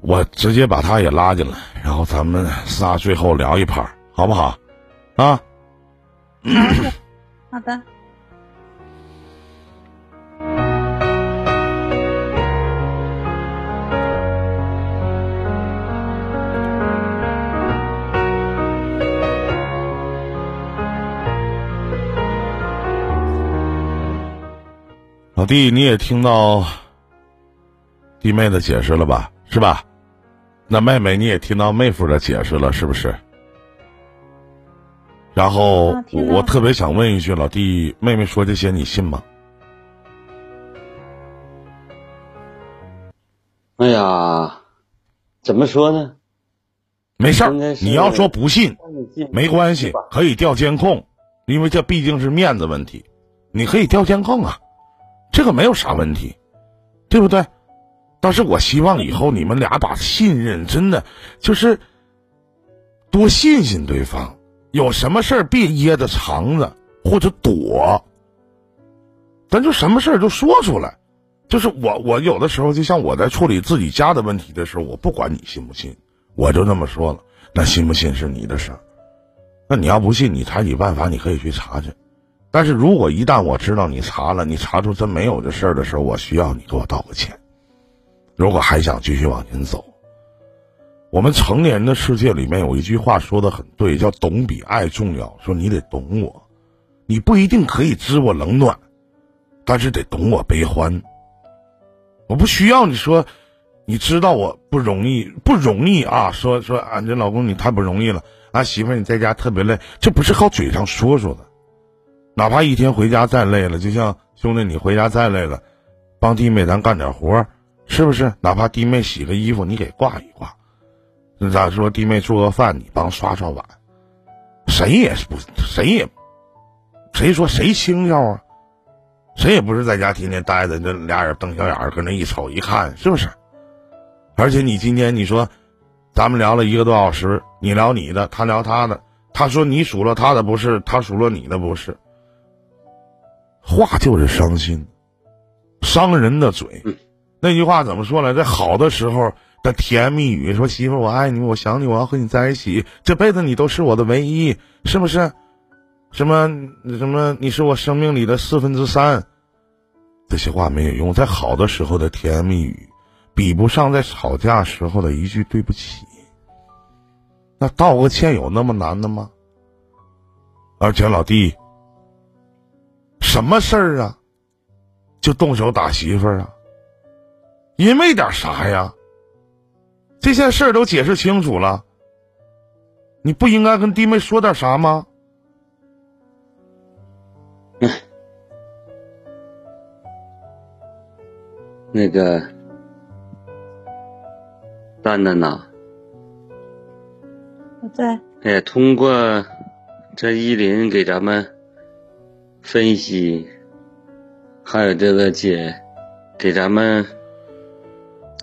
我直接把他也拉进来，然后咱们仨最后聊一盘，好不好？啊，好的。老弟，你也听到弟妹的解释了吧？是吧？那妹妹你也听到妹夫的解释了，是不是？然后我特别想问一句，老弟，妹妹说这些你信吗？哎呀，怎么说呢？没事儿你要说不信没关系，可以调监控，因为这毕竟是面子问题，你可以调监控啊，这个没有啥问题，对不对？但是我希望以后你们俩把信任真的就是多信信对方，有什么事儿别掖着藏着或者躲，咱就什么事儿就说出来。就是我，我有的时候就像我在处理自己家的问题的时候，我不管你信不信，我就那么说了。那信不信是你的事儿，那你要不信，你采取办法，你可以去查去。但是如果一旦我知道你查了，你查出真没有这事儿的时候，我需要你给我道个歉。如果还想继续往前走，我们成年人的世界里面有一句话说的很对，叫“懂比爱重要”。说你得懂我，你不一定可以知我冷暖，但是得懂我悲欢。我不需要你说，你知道我不容易，不容易啊！说说俺这老公你太不容易了，俺媳妇儿你在家特别累，这不是靠嘴上说说的。哪怕一天回家再累了，就像兄弟你回家再累了，帮弟妹咱干点活，是不是？哪怕弟妹洗个衣服，你给挂一挂。咋说？弟妹做个饭，你帮刷刷碗。谁也是不，谁也，谁说谁轻巧啊？谁也不是在家天天待着，这俩人瞪小眼儿，搁那一瞅一看，是不是？而且你今天你说，咱们聊了一个多小时，你聊你的，他聊他的，他说你数落他的不是，他数落你的不是，话就是伤心，伤人的嘴。那句话怎么说来着？好的时候的甜言蜜语，说媳妇我爱你，我想你，我要和你在一起，这辈子你都是我的唯一，是不是？什么什么？你是我生命里的四分之三，这些话没有用。在好的时候的甜言蜜语，比不上在吵架时候的一句对不起。那道个歉有那么难的吗？而且老弟，什么事儿啊，就动手打媳妇儿啊？因为点啥呀？这些事儿都解释清楚了，你不应该跟弟妹说点啥吗？那个蛋蛋呐，我在。哎，通过这依林给咱们分析，还有这个姐给咱们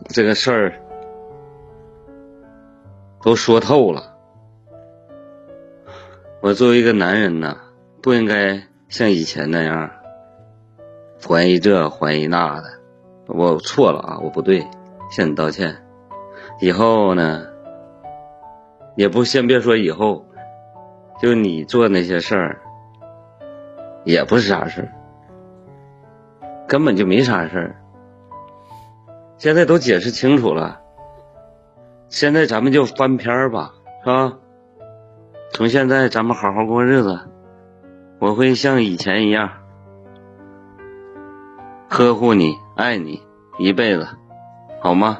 这个事儿都说透了。我作为一个男人呐，不应该像以前那样怀疑这怀疑那的。我错了啊，我不对，向你道歉。以后呢，也不先别说以后，就你做那些事儿，也不是啥事儿，根本就没啥事儿。现在都解释清楚了，现在咱们就翻篇儿吧，是吧？从现在咱们好好过日子，我会像以前一样呵护你。爱你一辈子，好吗？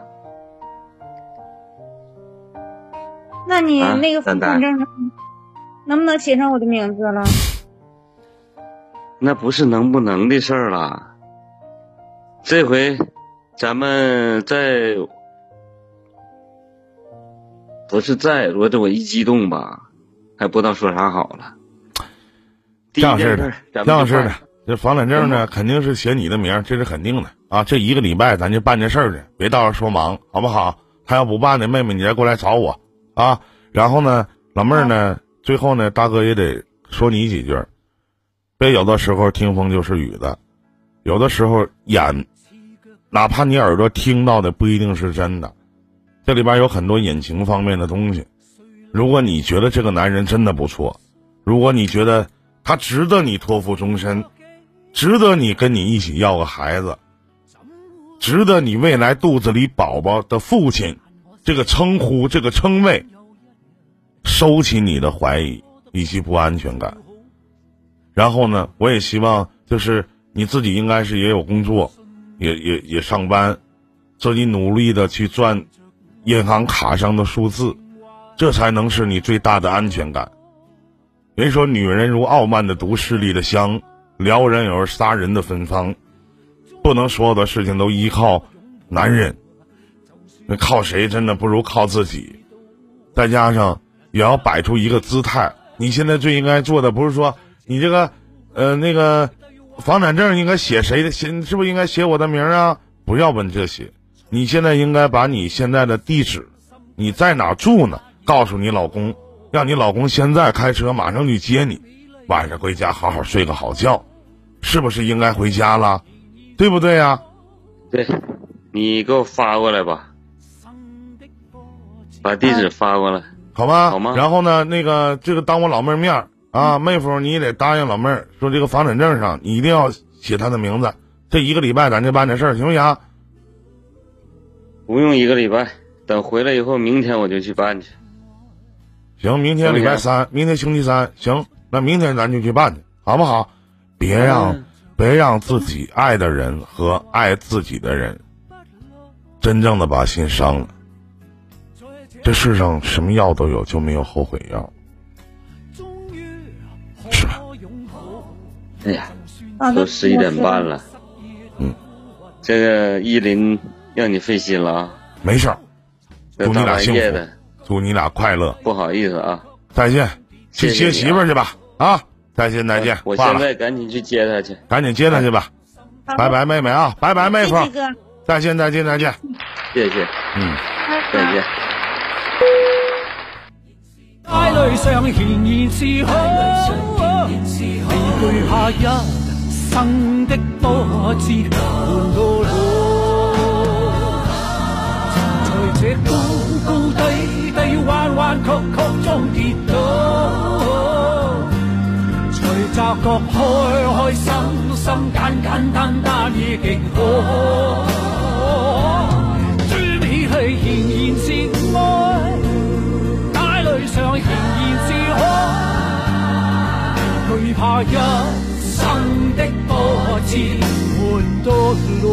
那你啊那个房产证上能不能写上我的名字了？那不是能不能的事儿了。这回咱们在不是在，我这我一激动吧，还不知道说啥好了。这样式的，这这样式的，这房产证呢，肯定是写你的名儿，这是肯定的啊。这一个礼拜咱就办这事儿去，别到时候说忙，好不好？他要不办呢，妹妹你再过来找我啊。然后呢，老妹儿呢，最后呢，大哥也得说你几句儿，别有的时候听风就是雨的，有的时候眼，哪怕你耳朵听到的不一定是真的，这里边有很多隐情方面的东西。如果你觉得这个男人真的不错，如果你觉得他值得你托付终身，值得你跟你一起要个孩子，值得你未来肚子里宝宝的父亲这个称呼、这个称谓，收起你的怀疑以及不安全感。然后呢，我也希望就是你自己应该是也有工作，也也也上班，自己努力的去赚银行卡上的数字，这才能是你最大的安全感。人说女人如傲慢的毒，势力的香，撩人有杀人的芬芳。不能所有的事情都依靠男人，那靠谁真的不如靠自己。再加上也要摆出一个姿态。你现在最应该做的不是说你这个，呃，那个房产证应该写谁的？写是不是应该写我的名啊？不要问这些。你现在应该把你现在的地址，你在哪住呢？告诉你老公，让你老公现在开车马上去接你，晚上回家好好睡个好觉，是不是应该回家了？对不对呀、对，你给我发过来吧，把地址发过来。好吧，好吗然后呢，那个这个当我老妹儿面儿啊，妹夫你也得答应老妹儿，说这个房产证上你一定要写她的名字。这一个礼拜咱就办这事儿，行不行？不用一个礼拜，等回来以后，明天我就去办去。行，明天礼拜三，明天星期三，行，那明天咱就去办去，好不好？别让、嗯别让自己爱的人和爱自己的人真正的把心伤了。这世上什么药都有，就没有后悔药，哎呀，啊，都十一点半了。嗯，这个依林让你费心了啊，没事儿，祝你俩幸福，祝你俩快乐。不好意思啊。再见，去接媳妇儿去吧。啊，再见再见，我现，在赶紧去接她去。赶紧接她去吧。拜拜，妹妹啊，拜拜，妹夫再见再见再见。谢谢，嗯。再见。街里上顯然是好，未懼怕一生的波折換到老。在这高高低低、弯弯曲曲中跌倒，隨習覺開開心心、简简单单已极好。一生的波折換到老。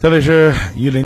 这里是伊林。